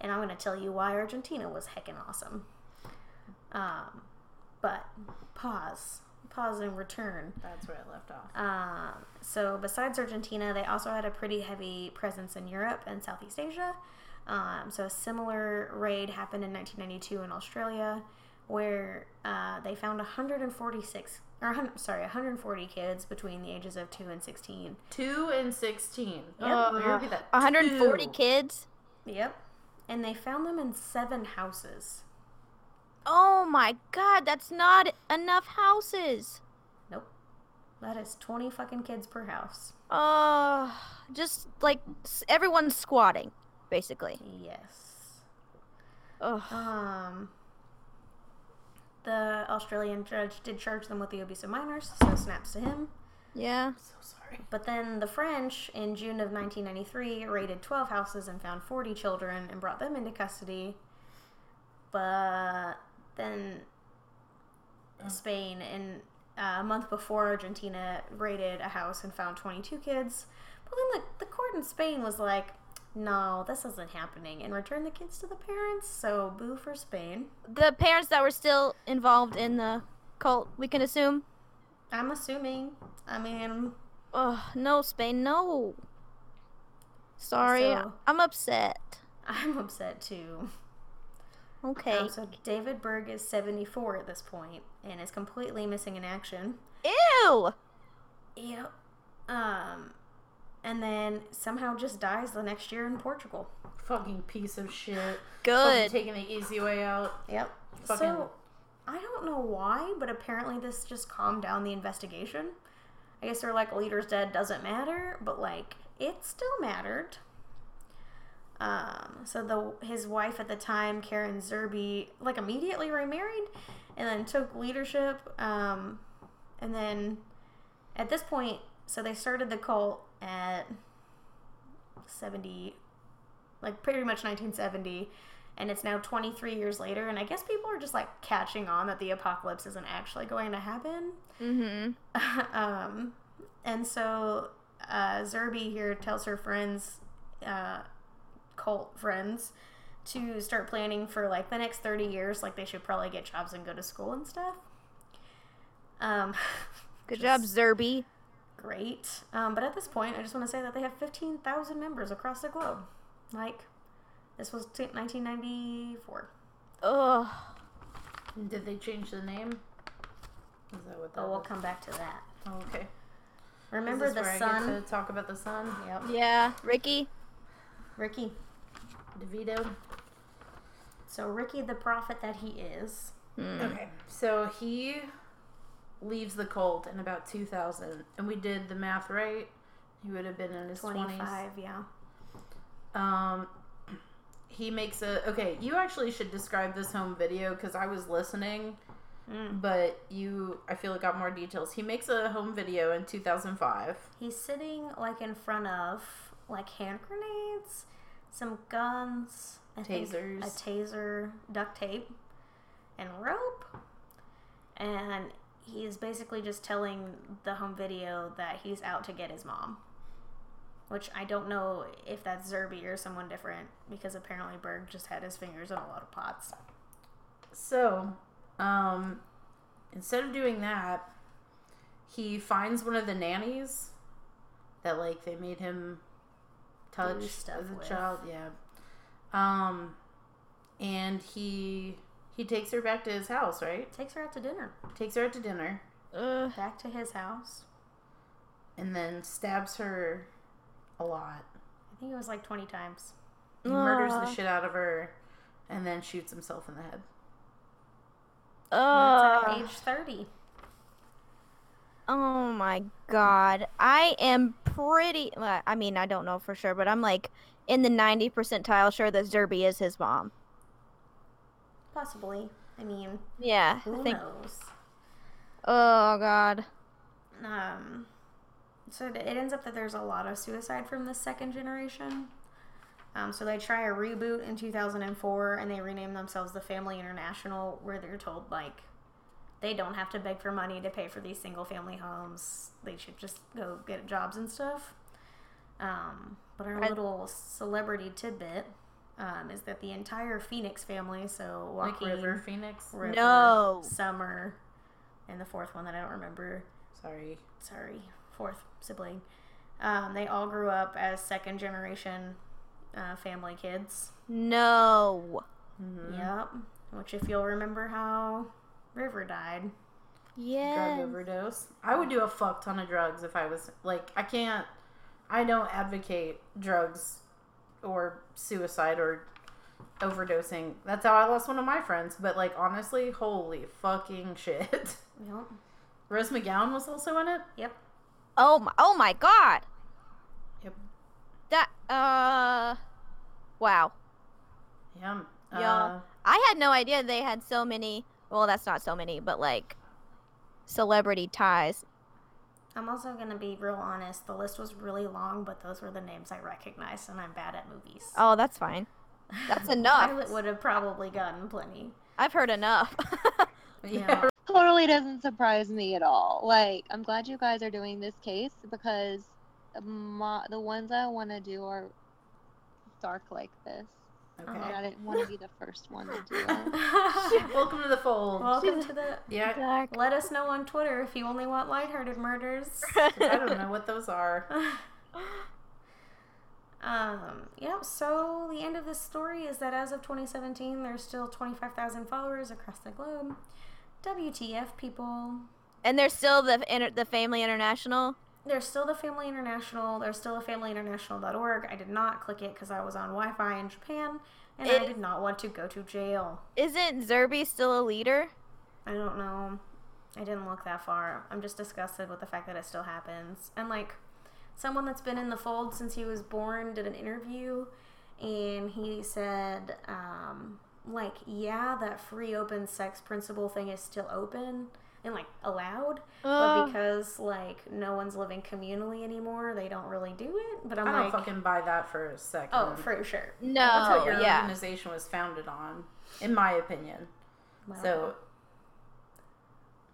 S2: And I'm gonna tell you why Argentina was heckin' awesome. Um, but pause, pause and return.
S3: That's where I left off.
S2: Um, so besides Argentina, they also had a pretty heavy presence in Europe and Southeast Asia. Um, so a similar raid happened in 1992 in Australia, where uh, they found 146 or 100, sorry 140 kids between the ages of two and 16.
S3: Two and sixteen.
S2: Yep.
S3: Let me repeat that.
S4: 140
S3: Two.
S4: kids.
S2: Yep, and they found them in seven houses.
S4: Oh my god, that's not enough houses.
S2: Nope, that is 20 fucking kids per house.
S4: Uh, just like everyone's squatting, basically.
S2: Yes.
S4: Ugh.
S2: Um, the Australian judge did charge them with the abuse of minors, so snaps to him.
S4: Yeah.
S3: So sorry.
S2: But then the French, in June of 1993, raided 12 houses and found 40 children and brought them into custody. But then Spain, in uh, a month before Argentina, raided a house and found 22 kids. But then the, the court in Spain was like, no, this isn't happening, and returned the kids to the parents. So boo for Spain.
S4: The parents that were still involved in the cult, we can assume.
S2: I'm assuming. I mean,
S4: Ugh, no, Spain, no. Sorry,
S2: So-
S4: I'm upset.
S2: I'm upset too.
S4: Okay.
S2: Um, so David Berg is 74 at this point and is completely missing in action.
S4: Ew!
S2: Yep. Um, and then somehow just dies the next year in Portugal.
S3: Fucking piece of shit.
S4: Good.
S3: Fucking taking the easy way out.
S2: Yep.
S3: Fucking-
S2: So I don't know why, but apparently this just calmed down the investigation. I guess they're like leader's dead doesn't matter, but like it still mattered. Um, so the his wife at the time, Karen Zerby, like immediately remarried, and then took leadership. Um, and then at this point, so they started the cult at seventy, like pretty much nineteen seventy and it's now 23 years later and i guess people are just like catching on that the apocalypse isn't actually going to happen
S4: Mm-hmm. *laughs*
S2: um, and so uh, zerby here tells her friends uh, cult friends to start planning for like the next 30 years like they should probably get jobs and go to school and stuff um, *laughs*
S4: Good job, Zerby.
S2: Great um, but at this point i just want to say that they have 15000 members across the globe like this was t- 1994
S4: Ugh.
S3: Did they change the name? Is that what that
S2: but we'll
S3: was?
S2: come back to that
S3: Oh, okay.
S2: Remember
S3: Is this
S2: the
S3: where I
S2: sun?
S3: get to talk about the sun?
S2: Yep.
S4: Yeah, Ricky.
S2: Ricky.
S3: Davidito.
S2: So Ricky, the prophet that he is.
S4: Hmm.
S3: Okay. So he leaves the cult in about 2000, and we did the math right. He would have been in his 20s.
S2: 25, yeah.
S3: Um, *clears throat* he makes a okay. You actually should describe this home video because I was listening,
S2: Mm.
S3: but you I feel like got more details. He makes a home video in 2005.
S2: He's sitting like in front of like hand grenades, some guns, I
S3: Tasers.
S2: a taser, duct tape, and rope. And he's basically just telling the home video that he's out to get his mom. Which I don't know if that's Zerby or someone different because apparently Berg just had his fingers in a lot of pots.
S3: So, um, instead of doing that, he finds one of the nannies that like they made him touch
S2: stuff
S3: as a
S2: with.
S3: child. Yeah. Um, and he he takes her back to his house, right?
S2: Takes her out to dinner.
S3: Takes her out to dinner,
S4: Ugh.
S2: Back to his house.
S3: and then stabs her a lot.
S2: I think it was like 20 times.
S3: He murders the shit out of her, and then shoots himself in the head.
S2: That's at age 30.
S4: Oh my god. I am pretty I mean, I don't know for sure, but I'm like in the 90 percentile sure that Zerby is his mom.
S2: Possibly. I mean,
S4: Yeah.
S2: who
S4: I think
S2: knows?
S4: Oh god.
S2: Um, so it ends up that there's a lot of suicide from the second generation. Um, so they try a reboot in 2004 and they rename themselves the Family International, where they're told, like, they don't have to beg for money to pay for these single family homes. They should just go get jobs and stuff. Um, but our
S4: I-
S2: little celebrity tidbit um, is that the entire Phoenix family, so
S3: Like
S2: Joaquin,
S3: River Phoenix.
S2: River,
S4: No.
S2: Summer, and the fourth one that I don't remember
S3: Sorry.
S2: sorry, fourth sibling. Um, they all grew up as second generation uh, family kids.
S4: No.
S3: Mm-hmm.
S2: Yep. Which, if you'll remember how River died,
S4: Yeah.
S3: Drug overdose. I would do a fuck ton of drugs if I was like I can't. I don't advocate drugs or suicide or overdosing. That's how I lost one of my friends. But like honestly, holy fucking shit. *laughs*
S2: yep,
S3: Rose McGowan was also in it.
S2: yep.
S4: Oh my oh my god.
S3: Yep.
S4: That uh wow.
S3: Yeah.
S4: Yeah.
S3: Uh,
S4: I had no idea they had so many. Well, that's not so many, but like celebrity ties.
S2: I'm also gonna be real honest. The list was really long, but those were the names I recognized, and I'm bad at movies.
S4: Oh, that's fine. That's *laughs* enough.
S2: Pilot would have probably gotten plenty.
S4: I've heard enough. *laughs*
S3: yeah. *laughs*
S1: Totally doesn't surprise me at all. Like, I'm glad you guys are doing this case because my, the ones I want to do are dark like this.
S3: Okay.
S1: And I didn't want to be the first one to do it. *laughs*
S3: Welcome to the fold.
S2: Welcome to the.
S3: yeah.
S4: Dark.
S2: Let us know on Twitter if you only want lighthearted murders. *laughs*
S3: I don't know *laughs* what those are.
S2: Um, yep, so the end of this story is that as of 2017, there's still 25,000 followers across the globe. WTF, people.
S4: And there's still the inter- the Family International.
S2: There's still the Family International. There's still a familyinternational.org. I did not click it because I was on Wi Fi in Japan and I did not want to go to jail.
S4: Isn't Zerby still a leader?
S2: I don't know. I didn't look that far. I'm just disgusted with the fact that it still happens. And like someone that's been in the fold since he was born did an interview and he said um like yeah, that free open sex principle thing is still open and like allowed, but
S4: uh.
S2: because like no one's living communally anymore, they don't really do it. But I'm
S3: I don't fucking buy that for a second.
S2: Oh, for sure.
S4: no,
S3: That's what your
S4: yeah.
S3: organization was founded on, in my opinion.
S2: Well,
S3: So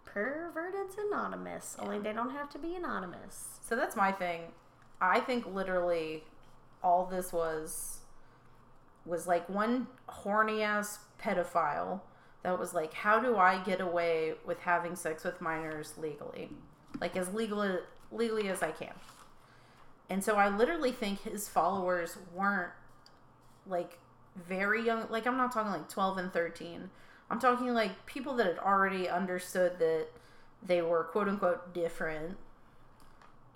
S2: perverted's anonymous. Only they don't have to be anonymous.
S3: So that's my thing. I think literally all this was was like one horny ass pedophile that was like, how do I get away with having sex with minors legally? Like as legal legally as I can. And so I literally think his followers weren't like very young like I'm not talking like 12 and 13. I'm talking like people that had already understood that they were quote unquote different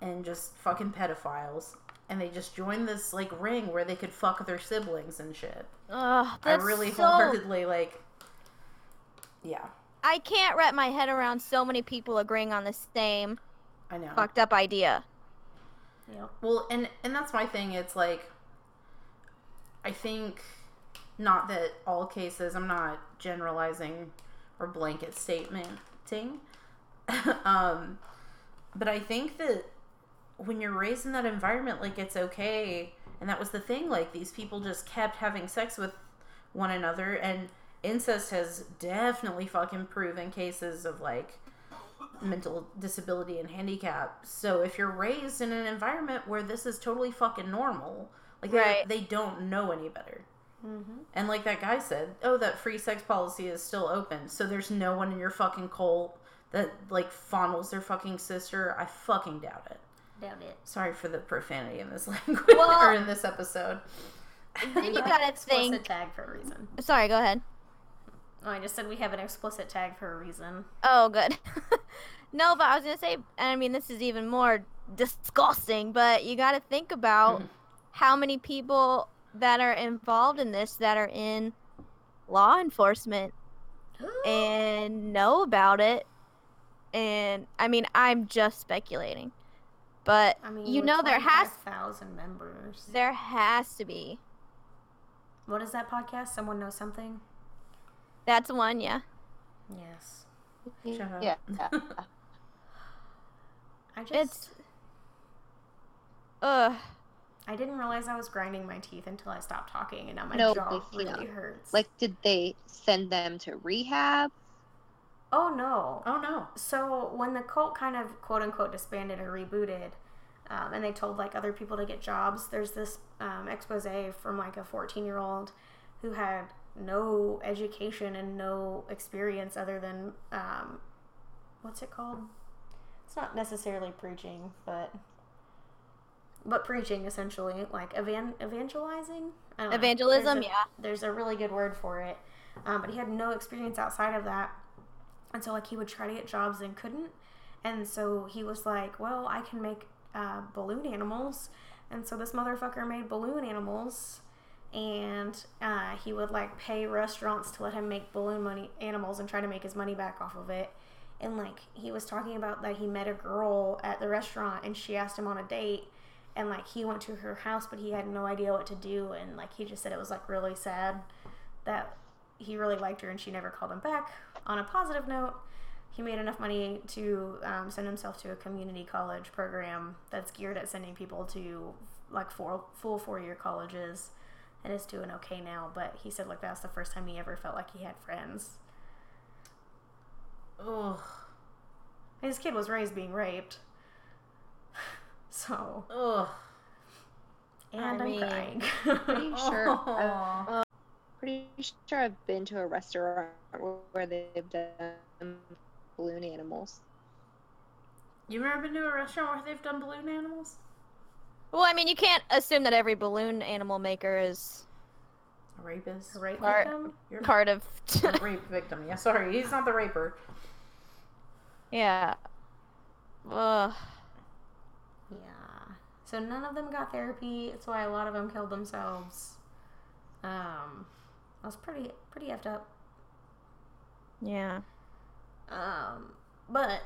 S3: and just fucking pedophiles and they just joined this like ring where they could fuck their siblings and shit.
S4: Ugh,
S3: I really
S4: so.
S3: wholeheartedly like yeah,
S4: I can't wrap my head around so many people agreeing on the same
S3: I know.
S4: fucked up idea.
S2: Yeah.
S3: Well, and and that's my thing. It's like I think not that all cases. I'm not generalizing or blanket statementing. *laughs* um, but I think that when you're raised in that environment, like it's okay. And that was the thing. Like these people just kept having sex with one another, and incest has definitely fucking proven cases of like mental disability and handicap. So if you're raised in an environment where this is totally fucking normal, like they,
S4: Right.
S3: they don't know any better.
S2: Mm-hmm.
S3: And like that guy said, oh, that free sex policy is still open. So there's no one in your fucking cult that like fondles their fucking sister. I fucking doubt it.
S2: Doubt it.
S3: Sorry for the profanity in this *laughs* language
S4: Well-
S3: or in this episode.
S4: Then you *laughs* gotta think.
S2: tag for a reason.
S4: Sorry, go ahead.
S2: Oh, I just said we have an explicit tag for a reason.
S4: Oh, good. *laughs* no, but I was gonna say, and I mean, this is even more disgusting. But you got to think about
S3: Mhm.
S4: how many people that are involved in this that are in law enforcement *gasps* and know about it. And I mean, I'm just speculating, but
S2: I mean,
S4: you know, there has
S2: thousand members.
S4: there has to be.
S2: What is that podcast? Someone knows something.
S4: That's one, yeah.
S2: Yes.
S3: Shut up.
S1: Yeah. *laughs*
S2: I just.
S4: It's. Ugh.
S2: I didn't realize I was grinding my teeth until I stopped talking, and now my
S1: No,
S2: jaw
S1: Christina.
S2: really hurts.
S1: like, did they send them to rehab?
S2: oh no.
S3: oh no.
S2: So when the cult kind of quote unquote disbanded or rebooted, um, and they told like other people to get jobs, there's this um, expose from like a 14 year old who had no education and no experience other than um, what's it called? It's not necessarily preaching, but but preaching essentially, like evan- evangelizing. I don't know.
S4: Evangelism,
S2: There's a-
S4: yeah.
S2: there's a really good word for it. Um, but he had no experience outside of that. And so, like, he would try to get jobs and couldn't. And so he was like, well, I can make uh, balloon animals. And so this motherfucker made balloon animals. And uh, he would, like, pay restaurants to let him make balloon money animals and try to make his money back off of it. And, like, he was talking about that he met a girl at the restaurant and she asked him on a date and like he went to her house but he had no idea what to do. And like he just said it was like really sad that he really liked her and she never called him back. On a positive note he made enough money to um, send himself to a community college program that's geared at sending people to like four full four year colleges and is doing okay now but he said like that's the first time he ever felt like he had friends
S3: Ugh.
S2: his kid was raised being raped *laughs* so
S3: Ugh.
S2: and
S4: I
S2: I am
S4: mean,
S2: crying
S1: Pretty sure.
S3: Aw.
S1: I've, *laughs* pretty sure I've been to a restaurant where they've done balloon animals.
S3: You've never been to a restaurant where they've done balloon animals?
S4: Well, I mean, you can't assume that every balloon animal maker is
S3: A rapist.
S2: A rape
S4: Part-
S2: victim
S3: You're
S4: part of.
S3: a *laughs* rape victim. Yeah, sorry, he's not the raper.
S4: yeah. Ugh.
S2: Yeah. So none of them got therapy. That's why a lot of them killed themselves. Um, I was pretty pretty effed up.
S4: Yeah.
S2: Um, but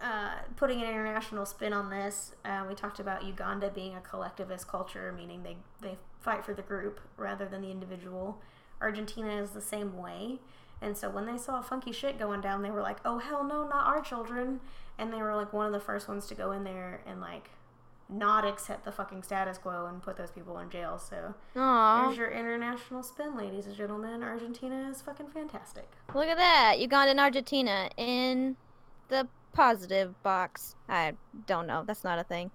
S2: uh, putting an international spin on this, uh, we talked about Uganda being a collectivist culture, meaning they they fight for the group rather than the individual. Argentina is the same way. And so when they saw funky shit going down, they were like, "Oh hell no, not our children!" And they were like one of the first ones to go in there and like not accept the fucking status quo and put those people in jail. So there's your international spin, ladies and gentlemen. Argentina is fucking fantastic.
S4: Look at that. Uganda and Argentina in the positive box. I don't know. That's not a thing.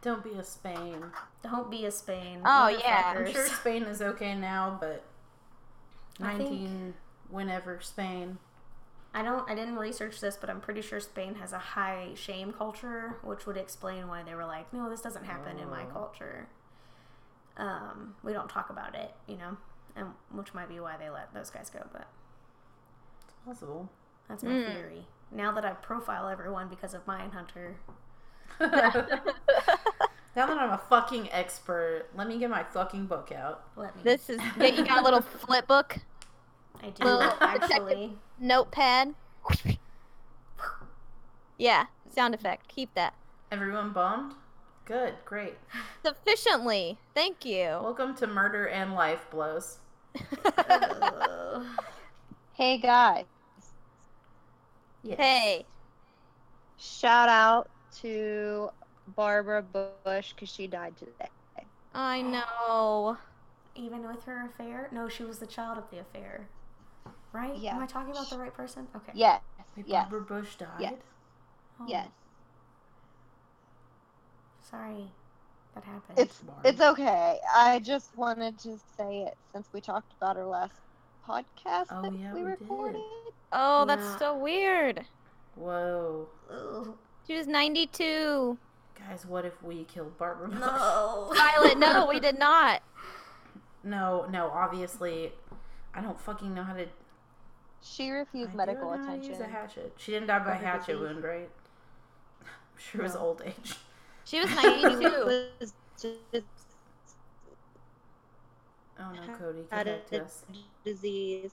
S3: Don't be a Spain.
S2: Don't be a Spain.
S4: Oh, yeah.
S3: I'm sure Spain is okay now, but
S2: I think-
S3: 19 whenever Spain.
S2: I don't. I didn't research this, but I'm pretty sure Spain has a high shame culture, which would explain why they were like, "No, this doesn't happen in my
S3: Oh.
S2: culture." Um, we don't talk about it, you know, and which might be why they let those guys go. But
S3: It's possible.
S2: that's my
S4: Mm.
S2: theory. Now that I profile everyone because of Mindhunter, *laughs*
S3: now that I'm a fucking expert, let me get my fucking book out.
S2: let me.
S4: This is. Yeah, you got a little flip book,
S2: I do
S4: Well,
S2: actually.
S4: notepad. Yeah, sound effect. Keep that.
S3: Everyone bombed. Good, great.
S4: Sufficiently. Thank you.
S3: Welcome to Murder and Life Blows. *laughs* *laughs*
S1: Hey guys,
S3: Yes.
S4: hey.
S1: shout out to Barbara Bush because she died today.
S4: I know.
S2: Even with her affair? No, she was the child of the affair. Right?
S1: Yeah.
S2: Am I talking about the right person? Okay.
S1: Yes,
S3: Wait,
S1: yes,
S3: Barbara Bush died?
S1: Yes.
S2: Oh,
S1: yes.
S2: Sorry. That happened.
S1: It's
S3: Barb.
S1: it's okay. I just wanted to say it since we talked about her last podcast
S3: Oh,
S1: that
S3: yeah,
S1: we
S3: we did.
S1: recorded.
S4: Oh, that's
S2: Yeah.
S4: so weird.
S3: Whoa.
S2: Ugh.
S4: She was 92.
S3: Guys, what if we killed Barbara
S2: No. *laughs*
S4: Violet, no, we did not.
S3: No, no, obviously, I don't fucking know how to.
S1: She refused
S3: I
S1: medical
S3: do know
S1: attention.
S3: Use a hatchet. She didn't die by
S1: For her
S3: hatchet wound, right? *laughs* I'm sure it was old age.
S4: She was *laughs*
S1: She
S4: 92.
S1: Was just
S3: Oh no, Cody,
S1: had a
S3: connect us.
S1: disease.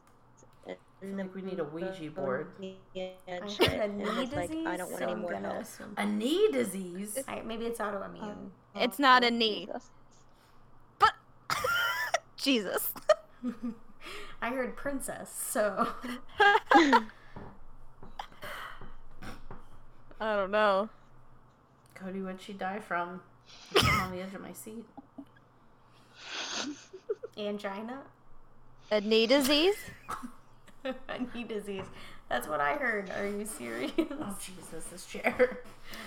S3: I feel like we need a Ouija board.
S2: I had a knee
S1: was like,
S2: disease,
S1: I don't want
S2: so
S1: any more
S2: gonna
S1: help.
S3: A knee disease.
S2: I, maybe it's autoimmune.
S4: Um, it's oh, not oh, a
S1: Oh,
S4: knee.
S1: Jesus.
S4: But *laughs* Jesus. *laughs*
S2: I heard princess, so *laughs*
S4: I don't know.
S3: Cody, what'd she die from? I'm on the edge of my seat.
S2: Angina,
S4: A knee disease? *laughs*
S2: a knee disease. That's what I heard. Are you serious?
S3: Oh Jesus, this chair.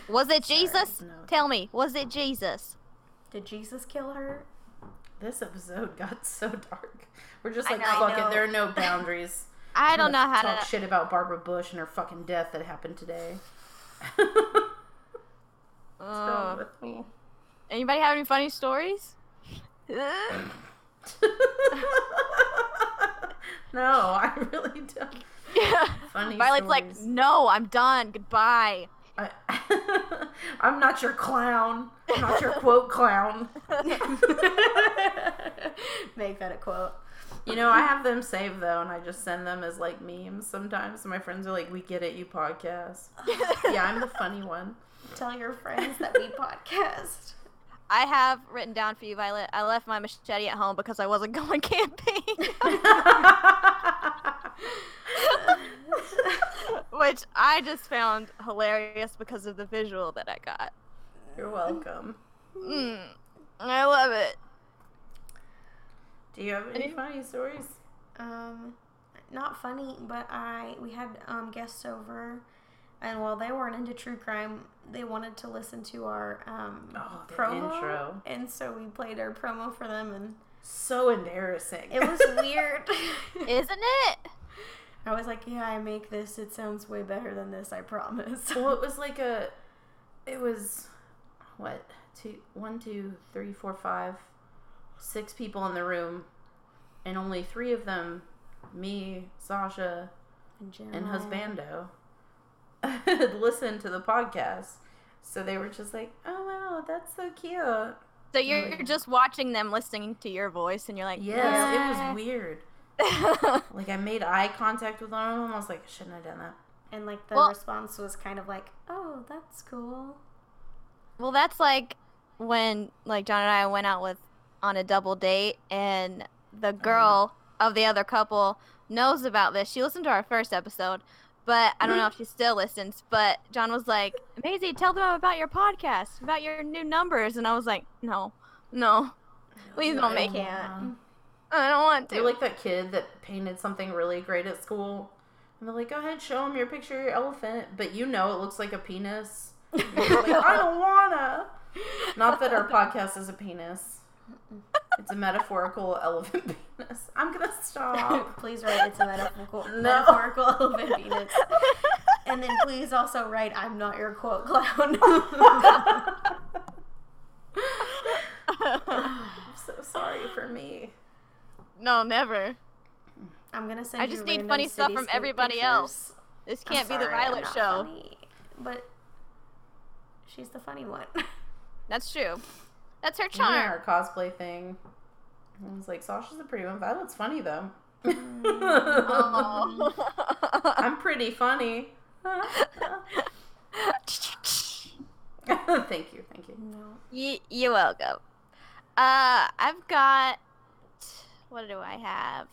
S4: Was it Jesus?
S3: no.
S4: Tell me, was it Jesus?
S2: Did Jesus kill her?
S3: This episode got so dark. We're just like,
S4: know.
S3: fuck it. There are no *laughs* boundaries.
S4: I don't know
S3: gonna
S4: how
S3: talk
S4: to.
S3: shit about Barbara Bush and her fucking death that happened today. *laughs* What's
S4: Uh,
S3: with me?
S4: anybody have any funny stories? *laughs*
S3: no, I really don't.
S4: yeah.
S3: Funny
S4: Violet's like, no, I'm done. Goodbye.
S3: I, *laughs* I'm not your clown. I'm not your quote clown. *laughs*
S2: Make that a quote.
S3: You know, I have them saved though, and I just send them as like memes sometimes. And my friends are like, "We get it, you podcast." yeah, I'm the funny one.
S2: Tell your friends that we podcast.
S4: I have written down for you, Violet. I left my machete at home because I wasn't *laughs* going camping. *laughs* Which I just found hilarious because of the visual that I got.
S3: You're welcome.
S4: Mm, I love it.
S3: Do you have any
S4: Any-
S3: funny stories?
S2: Um, not funny, but I we had um guests over, and while they weren't into true crime, they wanted to listen to our um
S3: Oh,
S2: promo,
S3: intro.
S2: and so we played our promo for them, and
S3: So embarrassing.
S2: it was *laughs* weird.
S4: Isn't it?
S2: I was like, yeah, I make this. It sounds way better than this. I promise.
S3: well, it *laughs* was like a. It was, what two, one, two, three, four, five, six people in the room, and only three of them, me, Sasha, and
S2: Jeremiah.
S3: husbando *laughs* had listened to the podcast. So they were just like, "Oh wow, that's so cute."
S4: So you're
S3: Really?
S4: just watching them listening to your voice, and you're like,
S3: Yes,
S2: Yeah.
S3: it was weird. *laughs* Like I made eye contact with one of them. I was like, I shouldn't have done that.
S2: And like the
S4: Well-
S2: response was kind of like, oh, that's cool.
S4: well, that's like when like John and I went out with on a double date, and the oh. girl of the other couple knows about this. She listened to our first episode, but I don't know mm-hmm. if she still listens. But John was like, Maisie, tell them about your podcast, about your new numbers, and I was like, no, no, please don't make it. I don't want to.
S3: You're like that kid that painted something really great at school. And they're like, go ahead, show them your picture of your elephant. But you know it looks like a penis. Like, I don't *laughs* wanna. Not that our podcast is a penis. It's a metaphorical elephant penis. I'm gonna stop. *laughs*
S2: please write it's a metaphorical,
S3: No.
S2: metaphorical elephant penis. And then please also write I'm not your quote clown. *laughs*
S3: I'm so sorry for me.
S4: no, never.
S2: I'm gonna send
S4: I
S2: you
S4: just need funny stuff from everybody
S2: pictures.
S4: else. This can't be the Violet show.
S2: funny, but she's the funny one. *laughs*
S4: That's true. That's her
S3: You know,
S4: charm.
S3: our cosplay thing. I was like, Sasha's a pretty one. Violet's funny though.
S4: Oh. *laughs*
S3: I'm pretty funny. *laughs* thank you, thank you.
S2: no.
S4: you, you're welcome. Uh, I've got. What do I have?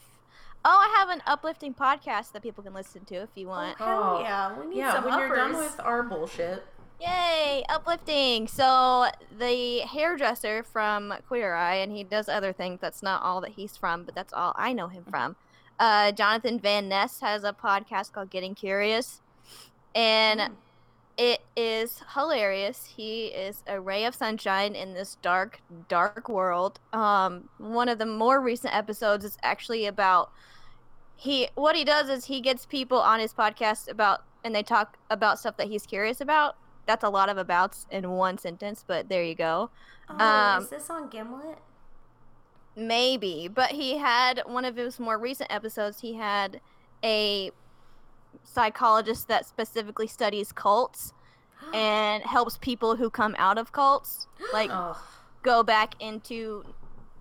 S4: Oh, I have an uplifting podcast that people can listen to if you want.
S2: Oh, hell
S3: Oh.
S2: yeah, we need
S3: Yeah,
S2: some
S3: when you're done with our bullshit.
S4: Yay, uplifting. So the hairdresser from Queer Eye, and he does other things. That's not all that he's from, but that's all I know him from. Uh, Jonathan Van Ness has a podcast called Getting Curious, and
S3: Mm.
S4: it is hilarious. He is a ray of sunshine in this dark, dark world. Um, one of the more recent episodes is actually about he. What he does is he gets people on his podcast about, and they talk about stuff that he's curious about. That's a lot of abouts in one sentence, but there you go.
S2: Oh,
S4: Um,
S2: is this on Gimlet?
S4: Maybe, but he had one of his more recent episodes. He had a psychologist that specifically studies cults *gasps* and helps people who come out of cults like *gasps*
S3: Oh,
S4: go back into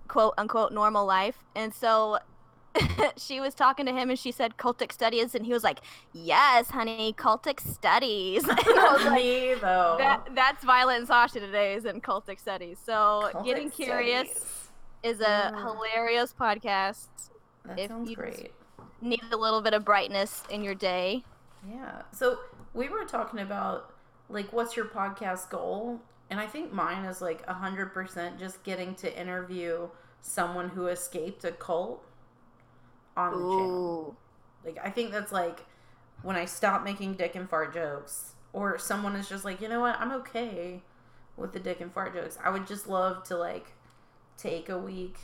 S4: quote unquote normal life. And so *laughs* she was talking to him and she said cultic studies and he was like, "Yes, honey, cultic studies." *laughs* and I was like,
S3: me though.
S4: that, that's Violet and Sasha today is in cultic studies. So
S3: Cultic
S4: getting curious
S3: studies.
S4: is a
S2: Yeah.
S4: hilarious podcast.
S3: That
S4: if
S3: sounds
S4: you-
S3: great.
S4: Need a little bit of brightness in your day.
S3: Yeah. So we were talking about like what's your podcast goal? And I think mine is like a hundred percent just getting to interview someone who escaped a cult on the channel. Like I think that's like when I stop making dick and fart jokes, or someone is just like, you know what, I'm okay with the dick and fart jokes. I would just love to like take a week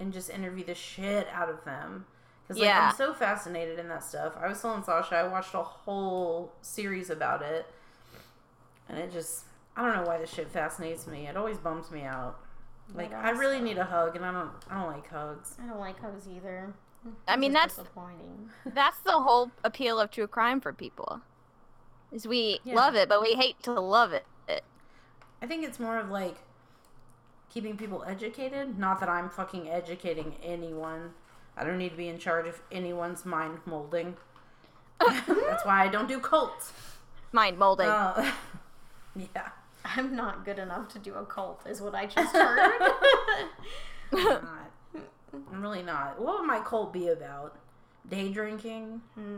S3: and just interview the shit out of them. Because like,
S4: Yeah.
S3: I'm so fascinated in that stuff. I was telling Sasha, I watched a whole series about it, and it just, I don't know why this shit fascinates me. It always bums me out. Like I really
S2: also-
S3: need a hug, and I don't, I don't like hugs.
S2: I don't like hugs either.
S4: I mean, that's-
S2: disappointing. *laughs*
S4: That's the whole appeal of true crime for people. Is we
S3: Yeah.
S4: love it, but we hate to love it.
S3: I think it's more of like keeping people educated. Not that I'm fucking educating anyone. I don't need to be in charge of anyone's mind molding. *laughs* That's why I don't do cults.
S4: Mind molding.
S3: Uh, *laughs* yeah.
S2: I'm not good enough to do a cult, is what I just heard.
S3: I'm really not. What would my cult be about? Day drinking?
S2: Hmm.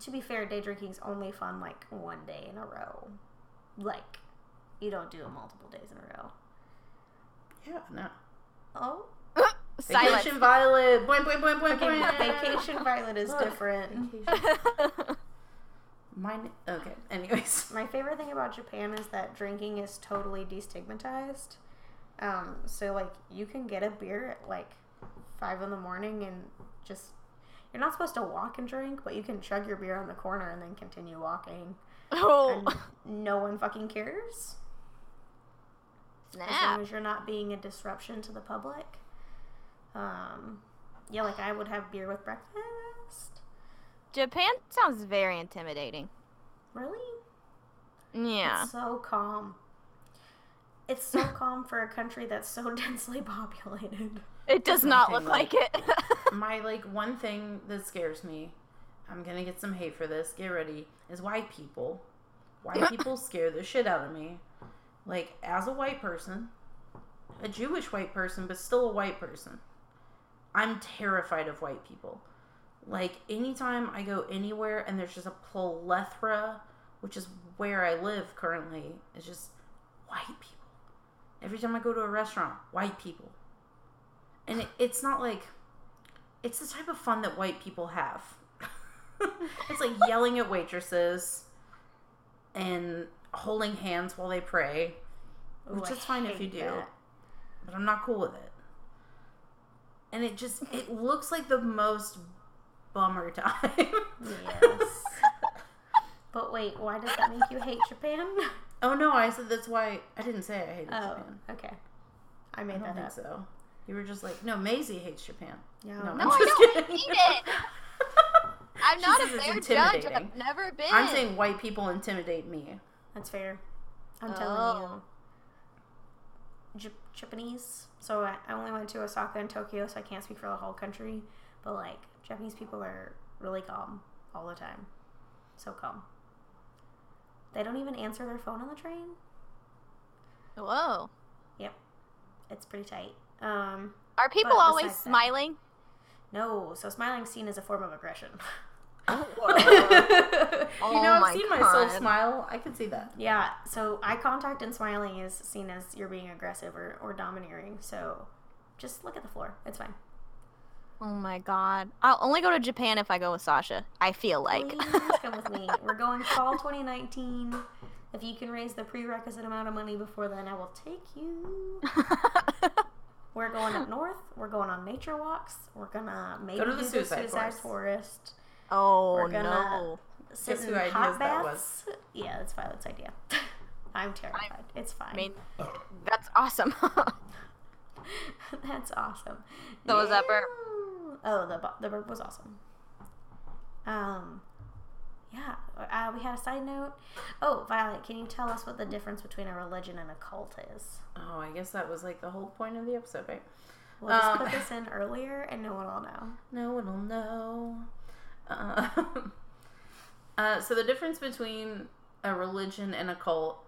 S2: To be fair, day drinking's only fun like one day in a row. Like, you don't do it multiple days in a row.
S3: Yeah, no.
S2: Oh, *laughs*
S4: Silence.
S3: Vacation Violet. Boing, boing, boing, boing,
S2: okay.
S3: boing.
S2: Vacation Violet is
S3: Look. *laughs*
S2: different.
S3: Vacation. *laughs* Mine. Okay. Anyways.
S2: My favorite thing about Japan is that drinking is totally destigmatized. Um, so like you can get a beer at like five in the morning and just you're not supposed to walk and drink, but you can chug your beer on the corner and then continue walking,
S4: oh,
S2: and no one fucking cares as long as you're not being a disruption to the public. Um, yeah, like I would have beer with breakfast.
S4: Japan sounds very intimidating.
S2: Really?
S4: Yeah.
S2: It's so calm. It's so calm for a country that's so *laughs* densely populated.
S4: It does not
S3: something
S4: look like it. *laughs*
S3: my like one thing that scares me i'm gonna get some hate for this get ready is white people white *laughs* people scare the shit out of me like as a white person a jewish white person but still a white person i'm terrified of white people like anytime i go anywhere and there's just a plethora which is where i live currently it's just white people every time i go to a restaurant white people and it, it's not like it's the type of fun that white people have. *laughs* it's like yelling at waitresses and holding hands while they pray, which is fine if you do,
S2: that.
S3: but I'm not cool with it. And it just it looks like the most bummer *laughs* time.
S2: Yes. but wait, why does that make you hate Japan? *laughs*
S3: oh no, I said that's why I didn't say I hated
S2: Oh,
S3: Japan.
S2: okay. I
S3: I
S2: made
S3: don't
S2: that
S3: think
S2: up.
S3: so. You were just like, no, Maisie hates Japan.
S2: Yeah.
S3: No,
S4: No,
S3: I'm
S4: I don't
S3: kidding.
S4: hate it. *laughs* I'm not a fair judge. I've never been.
S3: I'm saying white people intimidate me.
S2: That's fair. I'm
S4: Oh.
S2: telling you. Oh. J- Japanese. So I, I only went to Osaka and Tokyo, so I can't speak for the whole country. But like, Japanese people are really calm all the time. So calm. They don't even answer their phone on the train.
S4: Whoa. Yep.
S2: It's pretty tight. Um,
S4: Are people always
S2: besides that-
S4: smiling?
S2: no, so smiling seen as a form of aggression. *laughs*
S3: you
S4: Oh
S3: know, I've
S4: my
S3: seen myself
S4: God.
S3: smile. I can see that.
S2: Yeah, so eye contact and smiling is seen as you're being aggressive or, or domineering. So just look at the floor. It's fine.
S4: Oh my god. I'll only go to Japan if I go with Sasha. I feel like.
S2: Please *laughs* come with me. *laughs* We're going fall 2019. If you can raise the prerequisite amount of money before then, I will take you. *laughs* We're going up north. We're going on nature walks. We're gonna maybe go
S3: to the
S2: do
S3: suicide
S2: suicide
S3: forest.
S2: forest.
S4: oh
S2: We're gonna-
S4: no.
S2: sit
S3: Guess
S2: in
S3: who ideas
S2: hot
S3: that
S2: baths. Yeah, that's Violet's idea. I'm terrified. it's fine.
S4: I mean, that's awesome.
S2: That's awesome.
S4: So was that burp?
S2: Oh, the the burp was awesome. Um, yeah. Uh, we had a side note. Oh, Violet, can you tell us what the difference between a religion and a cult is?
S3: Oh, I guess that was like the whole point of the episode, right?
S2: We'll just
S3: Um,
S2: put this in earlier, and no one will know.
S3: No one will know. Uh, *laughs* uh, so the difference between a religion and a cult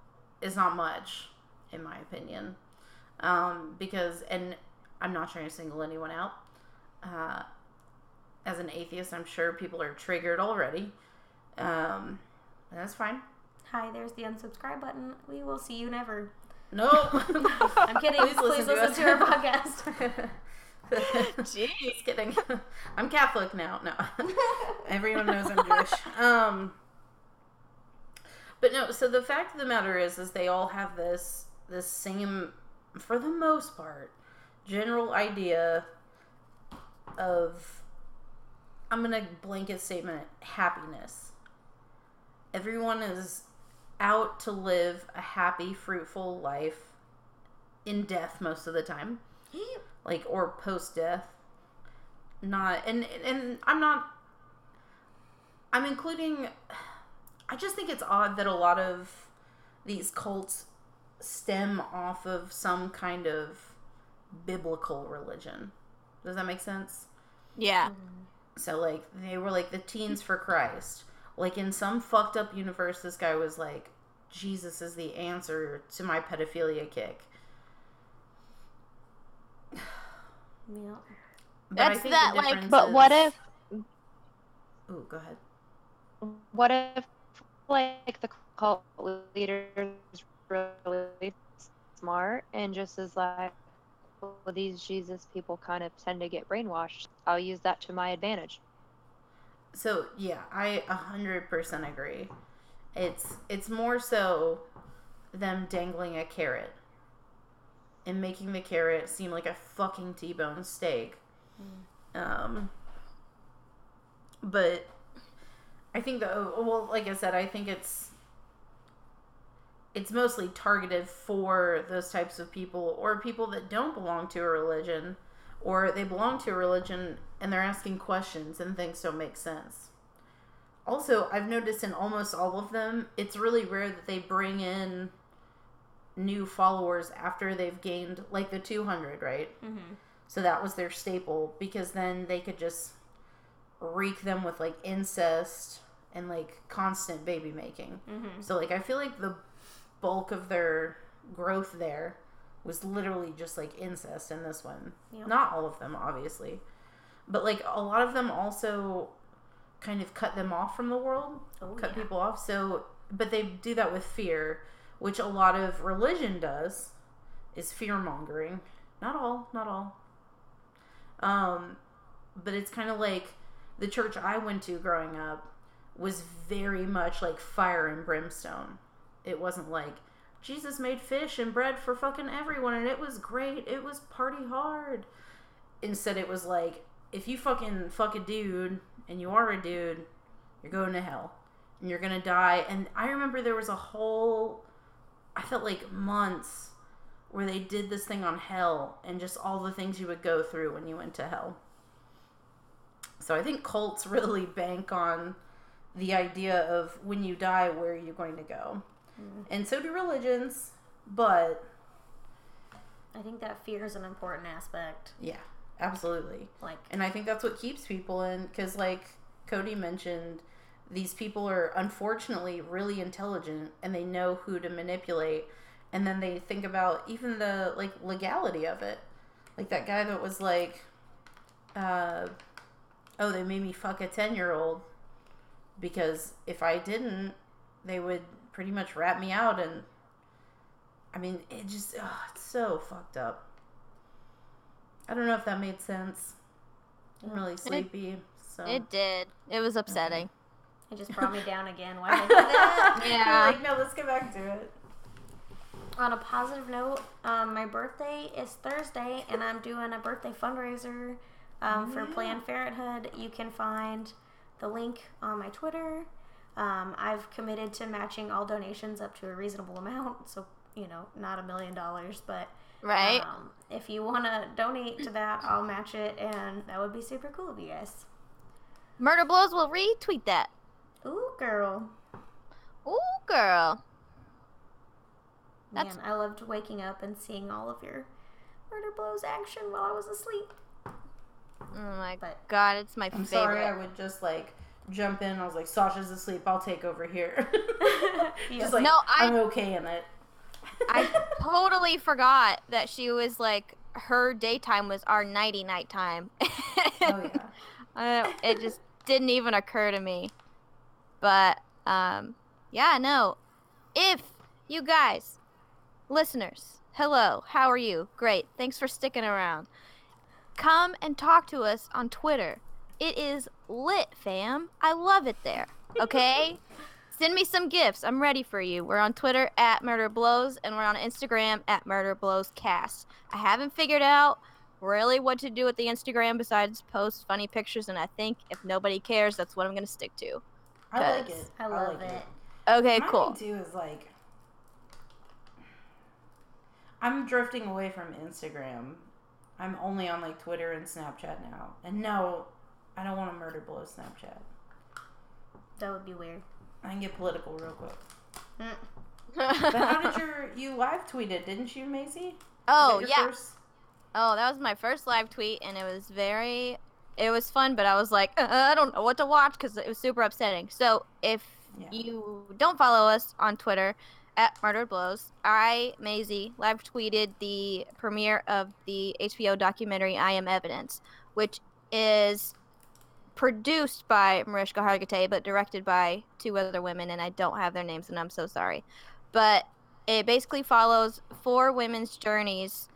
S3: is not much, in my opinion. Um, because, and I'm not trying to single anyone out. Uh, as an atheist, I'm sure people are triggered already. Um, and that's fine.
S2: Hi, there's the unsubscribe button. We will see you never.
S3: No. *laughs*
S2: I'm kidding. Please listen, to,
S3: us.
S2: our podcast.
S4: Jeez. *laughs* *laughs*
S3: Just kidding. I'm Catholic now. No, everyone knows I'm Jewish. Um, but no. So the fact of the matter is, is they all have this this same, for the most part, general idea of. I'm gonna blanket statement happiness. Everyone is out to live a happy, fruitful life in death most of the time like or post death not and and i'm not i'm including i just think it's odd that a lot of these cults stem off of some kind of biblical religion does that make sense
S4: Yeah.
S3: so like they were like the teens for christ like in some fucked up universe this guy was like jesus is the answer to my pedophilia kick
S2: yeah.
S3: But I
S4: That's
S3: think
S4: that, like-
S3: difference
S1: But what
S3: is-
S1: if
S3: Ooh, go ahead.
S1: what if like the cult leader is really smart and just is like well these jesus people kind of tend to get brainwashed i'll use that to my advantage
S3: So yeah, I a hundred percent agree. It's it's more so them dangling a carrot and making the carrot seem like a fucking T-bone steak. Um, but I think the well, like I said, I think it's it's mostly targeted for those types of people or people that don't belong to a religion or they belong to a religion and they're asking questions and things don't make sense. Also, I've noticed in almost all of them, it's really rare that they bring in new followers after they've gained like the 200, right?
S2: Mm-hmm.
S3: So that was their staple because then they could just wreak them with like incest and like constant baby making.
S2: Mm-hmm.
S3: So like I feel like the bulk of their growth there was literally just like incest in this one.
S2: Yep.
S3: Not all of them obviously. But like a lot of them also kind of cut them off from the world,
S2: Oh,
S3: cut
S2: yeah.
S3: people off. So but they do that with fear, which a lot of religion does is fear mongering. Not all, not all. Um but it's kind of like the church I went to growing up was very much like fire and brimstone. It wasn't like Jesus made fish and bread for fucking everyone and it was great. It was party hard. Instead, it was like if you fucking fuck a dude and you are a dude, you're going to hell and you're gonna die. And I remember there was a whole, I felt like months where they did this thing on hell and just all the things you would go through when you went to hell. So I think cults *laughs* really bank on the idea of when you die, where are you going to go? And so do religions, but
S2: I think that fear is an important aspect.
S3: yeah, absolutely.
S2: Like,
S3: And I think that's what keeps people in because, like Cody mentioned, these people are unfortunately really intelligent and they know who to manipulate. And then they think about even the like legality of it. Like that guy that was like, uh, oh, they made me fuck a 10 year old because if I didn't, they would pretty much rat me out. And I mean, it just, oh, it's so fucked up. I don't know if that made sense. I'm really sleepy. So
S4: It did. It was upsetting.
S2: it just brought me down again. Why did I do *laughs* that? *laughs*
S4: Yeah.
S3: like, no, let's get back to it.
S2: On a positive note, um, my birthday is Thursday, and I'm doing a birthday fundraiser um, for. Planned Parenthood. You can find the link on my Twitter. Um, I've committed to matching all donations up to a reasonable *laughs* amount, so you know, not a million dollars, but
S4: Right?
S2: um, if you want to donate to that, I'll match it, and that would be super cool of you guys.
S4: Murder Blows will retweet that.
S2: Ooh, girl.
S4: Ooh, girl.
S2: Man, I loved waking up and seeing all of your murder blows action while I was asleep.
S4: Oh my
S2: But
S4: god, it's my
S3: I'm
S4: favorite.
S3: sorry, I would just like jump in. I was like, Sasha's asleep. I'll take over here.
S2: Yes. *laughs* *laughs*
S3: just like,
S4: No, I-
S3: I'm okay in it.
S4: I *laughs* totally forgot that she was like her daytime was our nighty night time.
S3: oh yeah.
S4: Uh, it just didn't even occur to me. But um yeah, no. If you guys listeners, hello, how are you? Great. Thanks for sticking around. Come and talk to us on Twitter. It is lit, fam. I love it there. Okay? *laughs* Send me some gifts. I'm ready for you. We're on Twitter at Murder Blows and we're on Instagram at Murder Blows Cast. I haven't figured out really what to do with the Instagram besides post funny pictures, and I think if nobody cares, that's what I'm gonna stick to.
S3: I like it.
S2: I love
S3: like
S2: it.
S4: Okay,
S3: My
S4: cool.
S3: thing too is like, I'm drifting away from Instagram. I'm only on like Twitter and Snapchat now. And no, I don't want to murder blow Snapchat.
S2: That would be weird.
S3: I can get political real quick.
S2: Mm. *laughs*
S3: But how did your you live tweeted, didn't you, Maisie?
S4: oh yeah.
S3: first?
S4: Oh, that was my first live tweet, and it was very, it was fun, but I was like, uh, *laughs* I don't know what to watch because it was super upsetting. So if
S3: Yeah.
S4: you don't follow us on Twitter at Murdered Blows, I, Maisie, live tweeted the premiere of the HBO documentary I Am Evidence, which is produced by Mariska Hargitay, but directed by two other women, and I don't have their names, and I'm so sorry. But it basically follows four women's journeys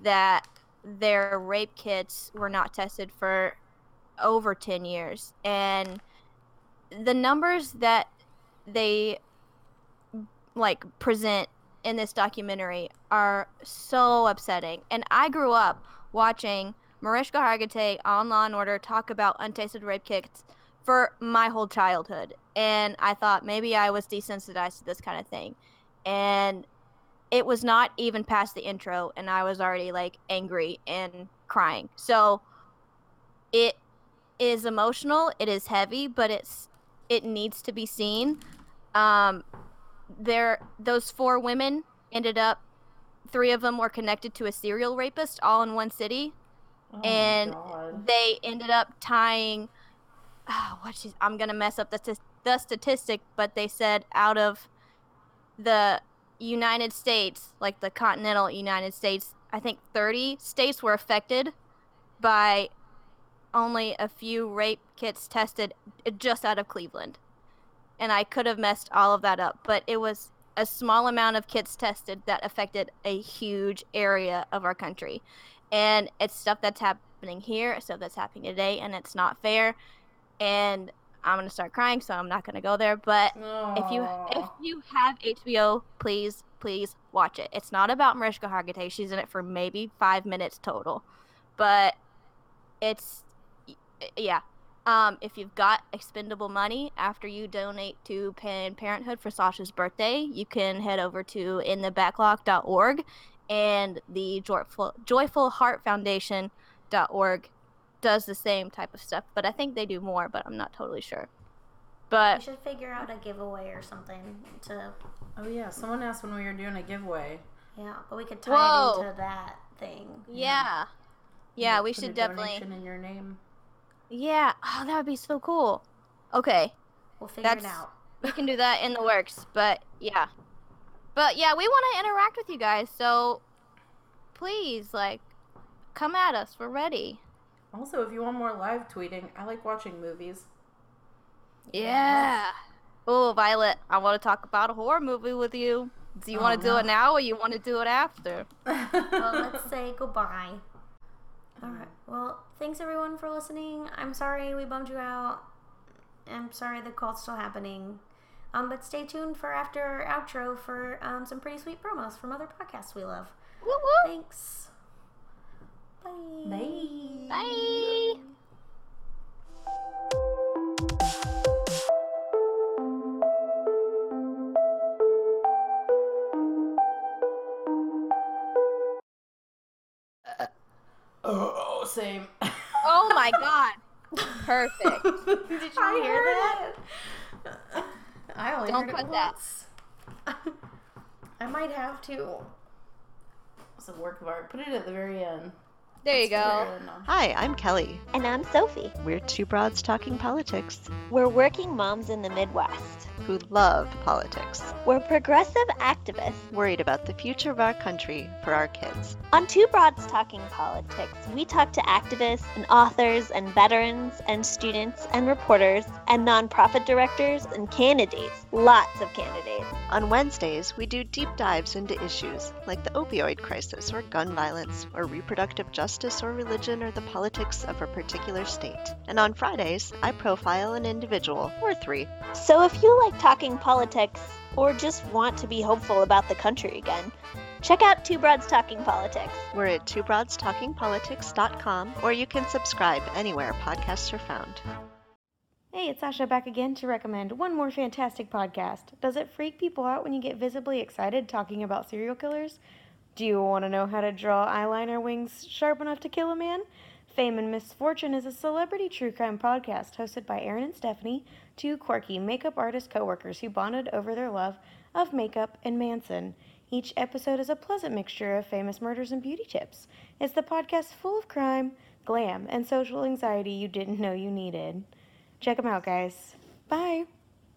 S4: that their rape kits were not tested for over 10 years. And the numbers that they like present in this documentary are so upsetting. And I grew up watching Mariska Hargitay on Law and Order talk about untasted rape kits for my whole childhood. And I thought maybe I was desensitized to this kind of thing. And it was not even past the intro and I was already like angry and crying. So it is emotional, it is heavy, but it's it needs to be seen. Um there those four women ended up three of them were connected to a serial rapist all in one city
S3: Oh
S4: and they ended up tying oh, what she's, I'm gonna mess up the, the statistic, but they said out of the United States, like the continental United States, I think 30 states were affected by only a few rape kits tested just out of Cleveland. And I could have messed all of that up, but it was a small amount of kits tested that affected a huge area of our country. And it's stuff that's happening here, stuff that's happening today, and it's not fair. And I'm gonna start crying, so I'm not gonna go there. But if you if you have HBO, please please watch it. It's not about Mariska Hargitay. She's in it for maybe five minutes total, but it's yeah. Um, if you've got expendable money after you donate to Planned Parenthood for Sasha's birthday, you can head over to endthebacklog.org and the Joyful Joyful Heart Foundation.org does the same type of stuff, but I think they do more, but I'm not totally sure. But we
S2: should figure out a giveaway or something to
S3: Oh yeah, someone asked when we were doing a giveaway.
S2: yeah, but we could tie
S4: Whoa.
S2: it into that thing.
S4: yeah. Yeah, we
S3: Put a
S4: should definitely
S3: donation in your name.
S4: Yeah. Oh, that would be so cool. Okay.
S2: We'll figure it out.
S4: We can do that in the works, but yeah. But yeah, we want to interact with you guys, so please like come at us. We're ready.
S3: Also, if you want more live tweeting, I like watching movies.
S4: Yeah. Oh, Violet, I want to talk about a horror movie with you. Do you
S3: Oh,
S4: want to do it now or you want to do it after? *laughs*
S2: well, let's say goodbye. All right. Well, thanks everyone for listening. I'm sorry we bummed you out. I'm sorry the call's still happening. Um, but stay tuned for after our outro for um, some pretty sweet promos from other podcasts we love.
S4: Woo woo.
S2: Thanks. Bye.
S3: Bye.
S4: Bye. Uh, oh, same. oh my *laughs* god. Perfect. *laughs*
S2: Did you
S3: I
S2: hear that? It. I only
S4: Don't
S2: heard
S4: cut
S2: it
S4: that. *laughs*
S2: I might have to.
S3: It's a work of art. Put it at the very end.
S4: There you
S3: Let's
S4: go.
S3: it in on-
S5: Hi, I'm Kelly.
S6: And I'm Sophie.
S5: We're two broads talking politics
S6: We're working moms in the Midwest.
S5: Who love politics,
S6: We're progressive activists.
S5: worried about the future of our country for our kids.
S6: On Two Broads Talking Politics, we talk to activists and authors and veterans and students and reporters and nonprofit directors and candidates. Lots of candidates.
S5: On Wednesdays, we do deep dives into issues like the opioid crisis or gun violence or reproductive justice or religion or the politics of a particular state. And on Fridays, I profile an individual or three.
S6: So if you like talking politics or just want to be hopeful about the country again, check out Two Broads Talking Politics.
S5: We're at twobroadstalkingpolitics.com or you can subscribe anywhere podcasts are found.
S2: Hey, it's Sasha back again to recommend one more fantastic podcast. Does it freak people out when you get visibly excited talking about serial killers? Do you want to know how to draw eyeliner wings sharp enough to kill a man? Fame and Misfortune is a celebrity true crime podcast hosted by Aaron and Stephanie, two quirky makeup artist coworkers who bonded over their love of makeup and Manson. Each episode is a pleasant mixture of famous murders and beauty tips. It's the podcast full of crime, glam, and social anxiety you didn't know you needed. Check them out, guys. Bye.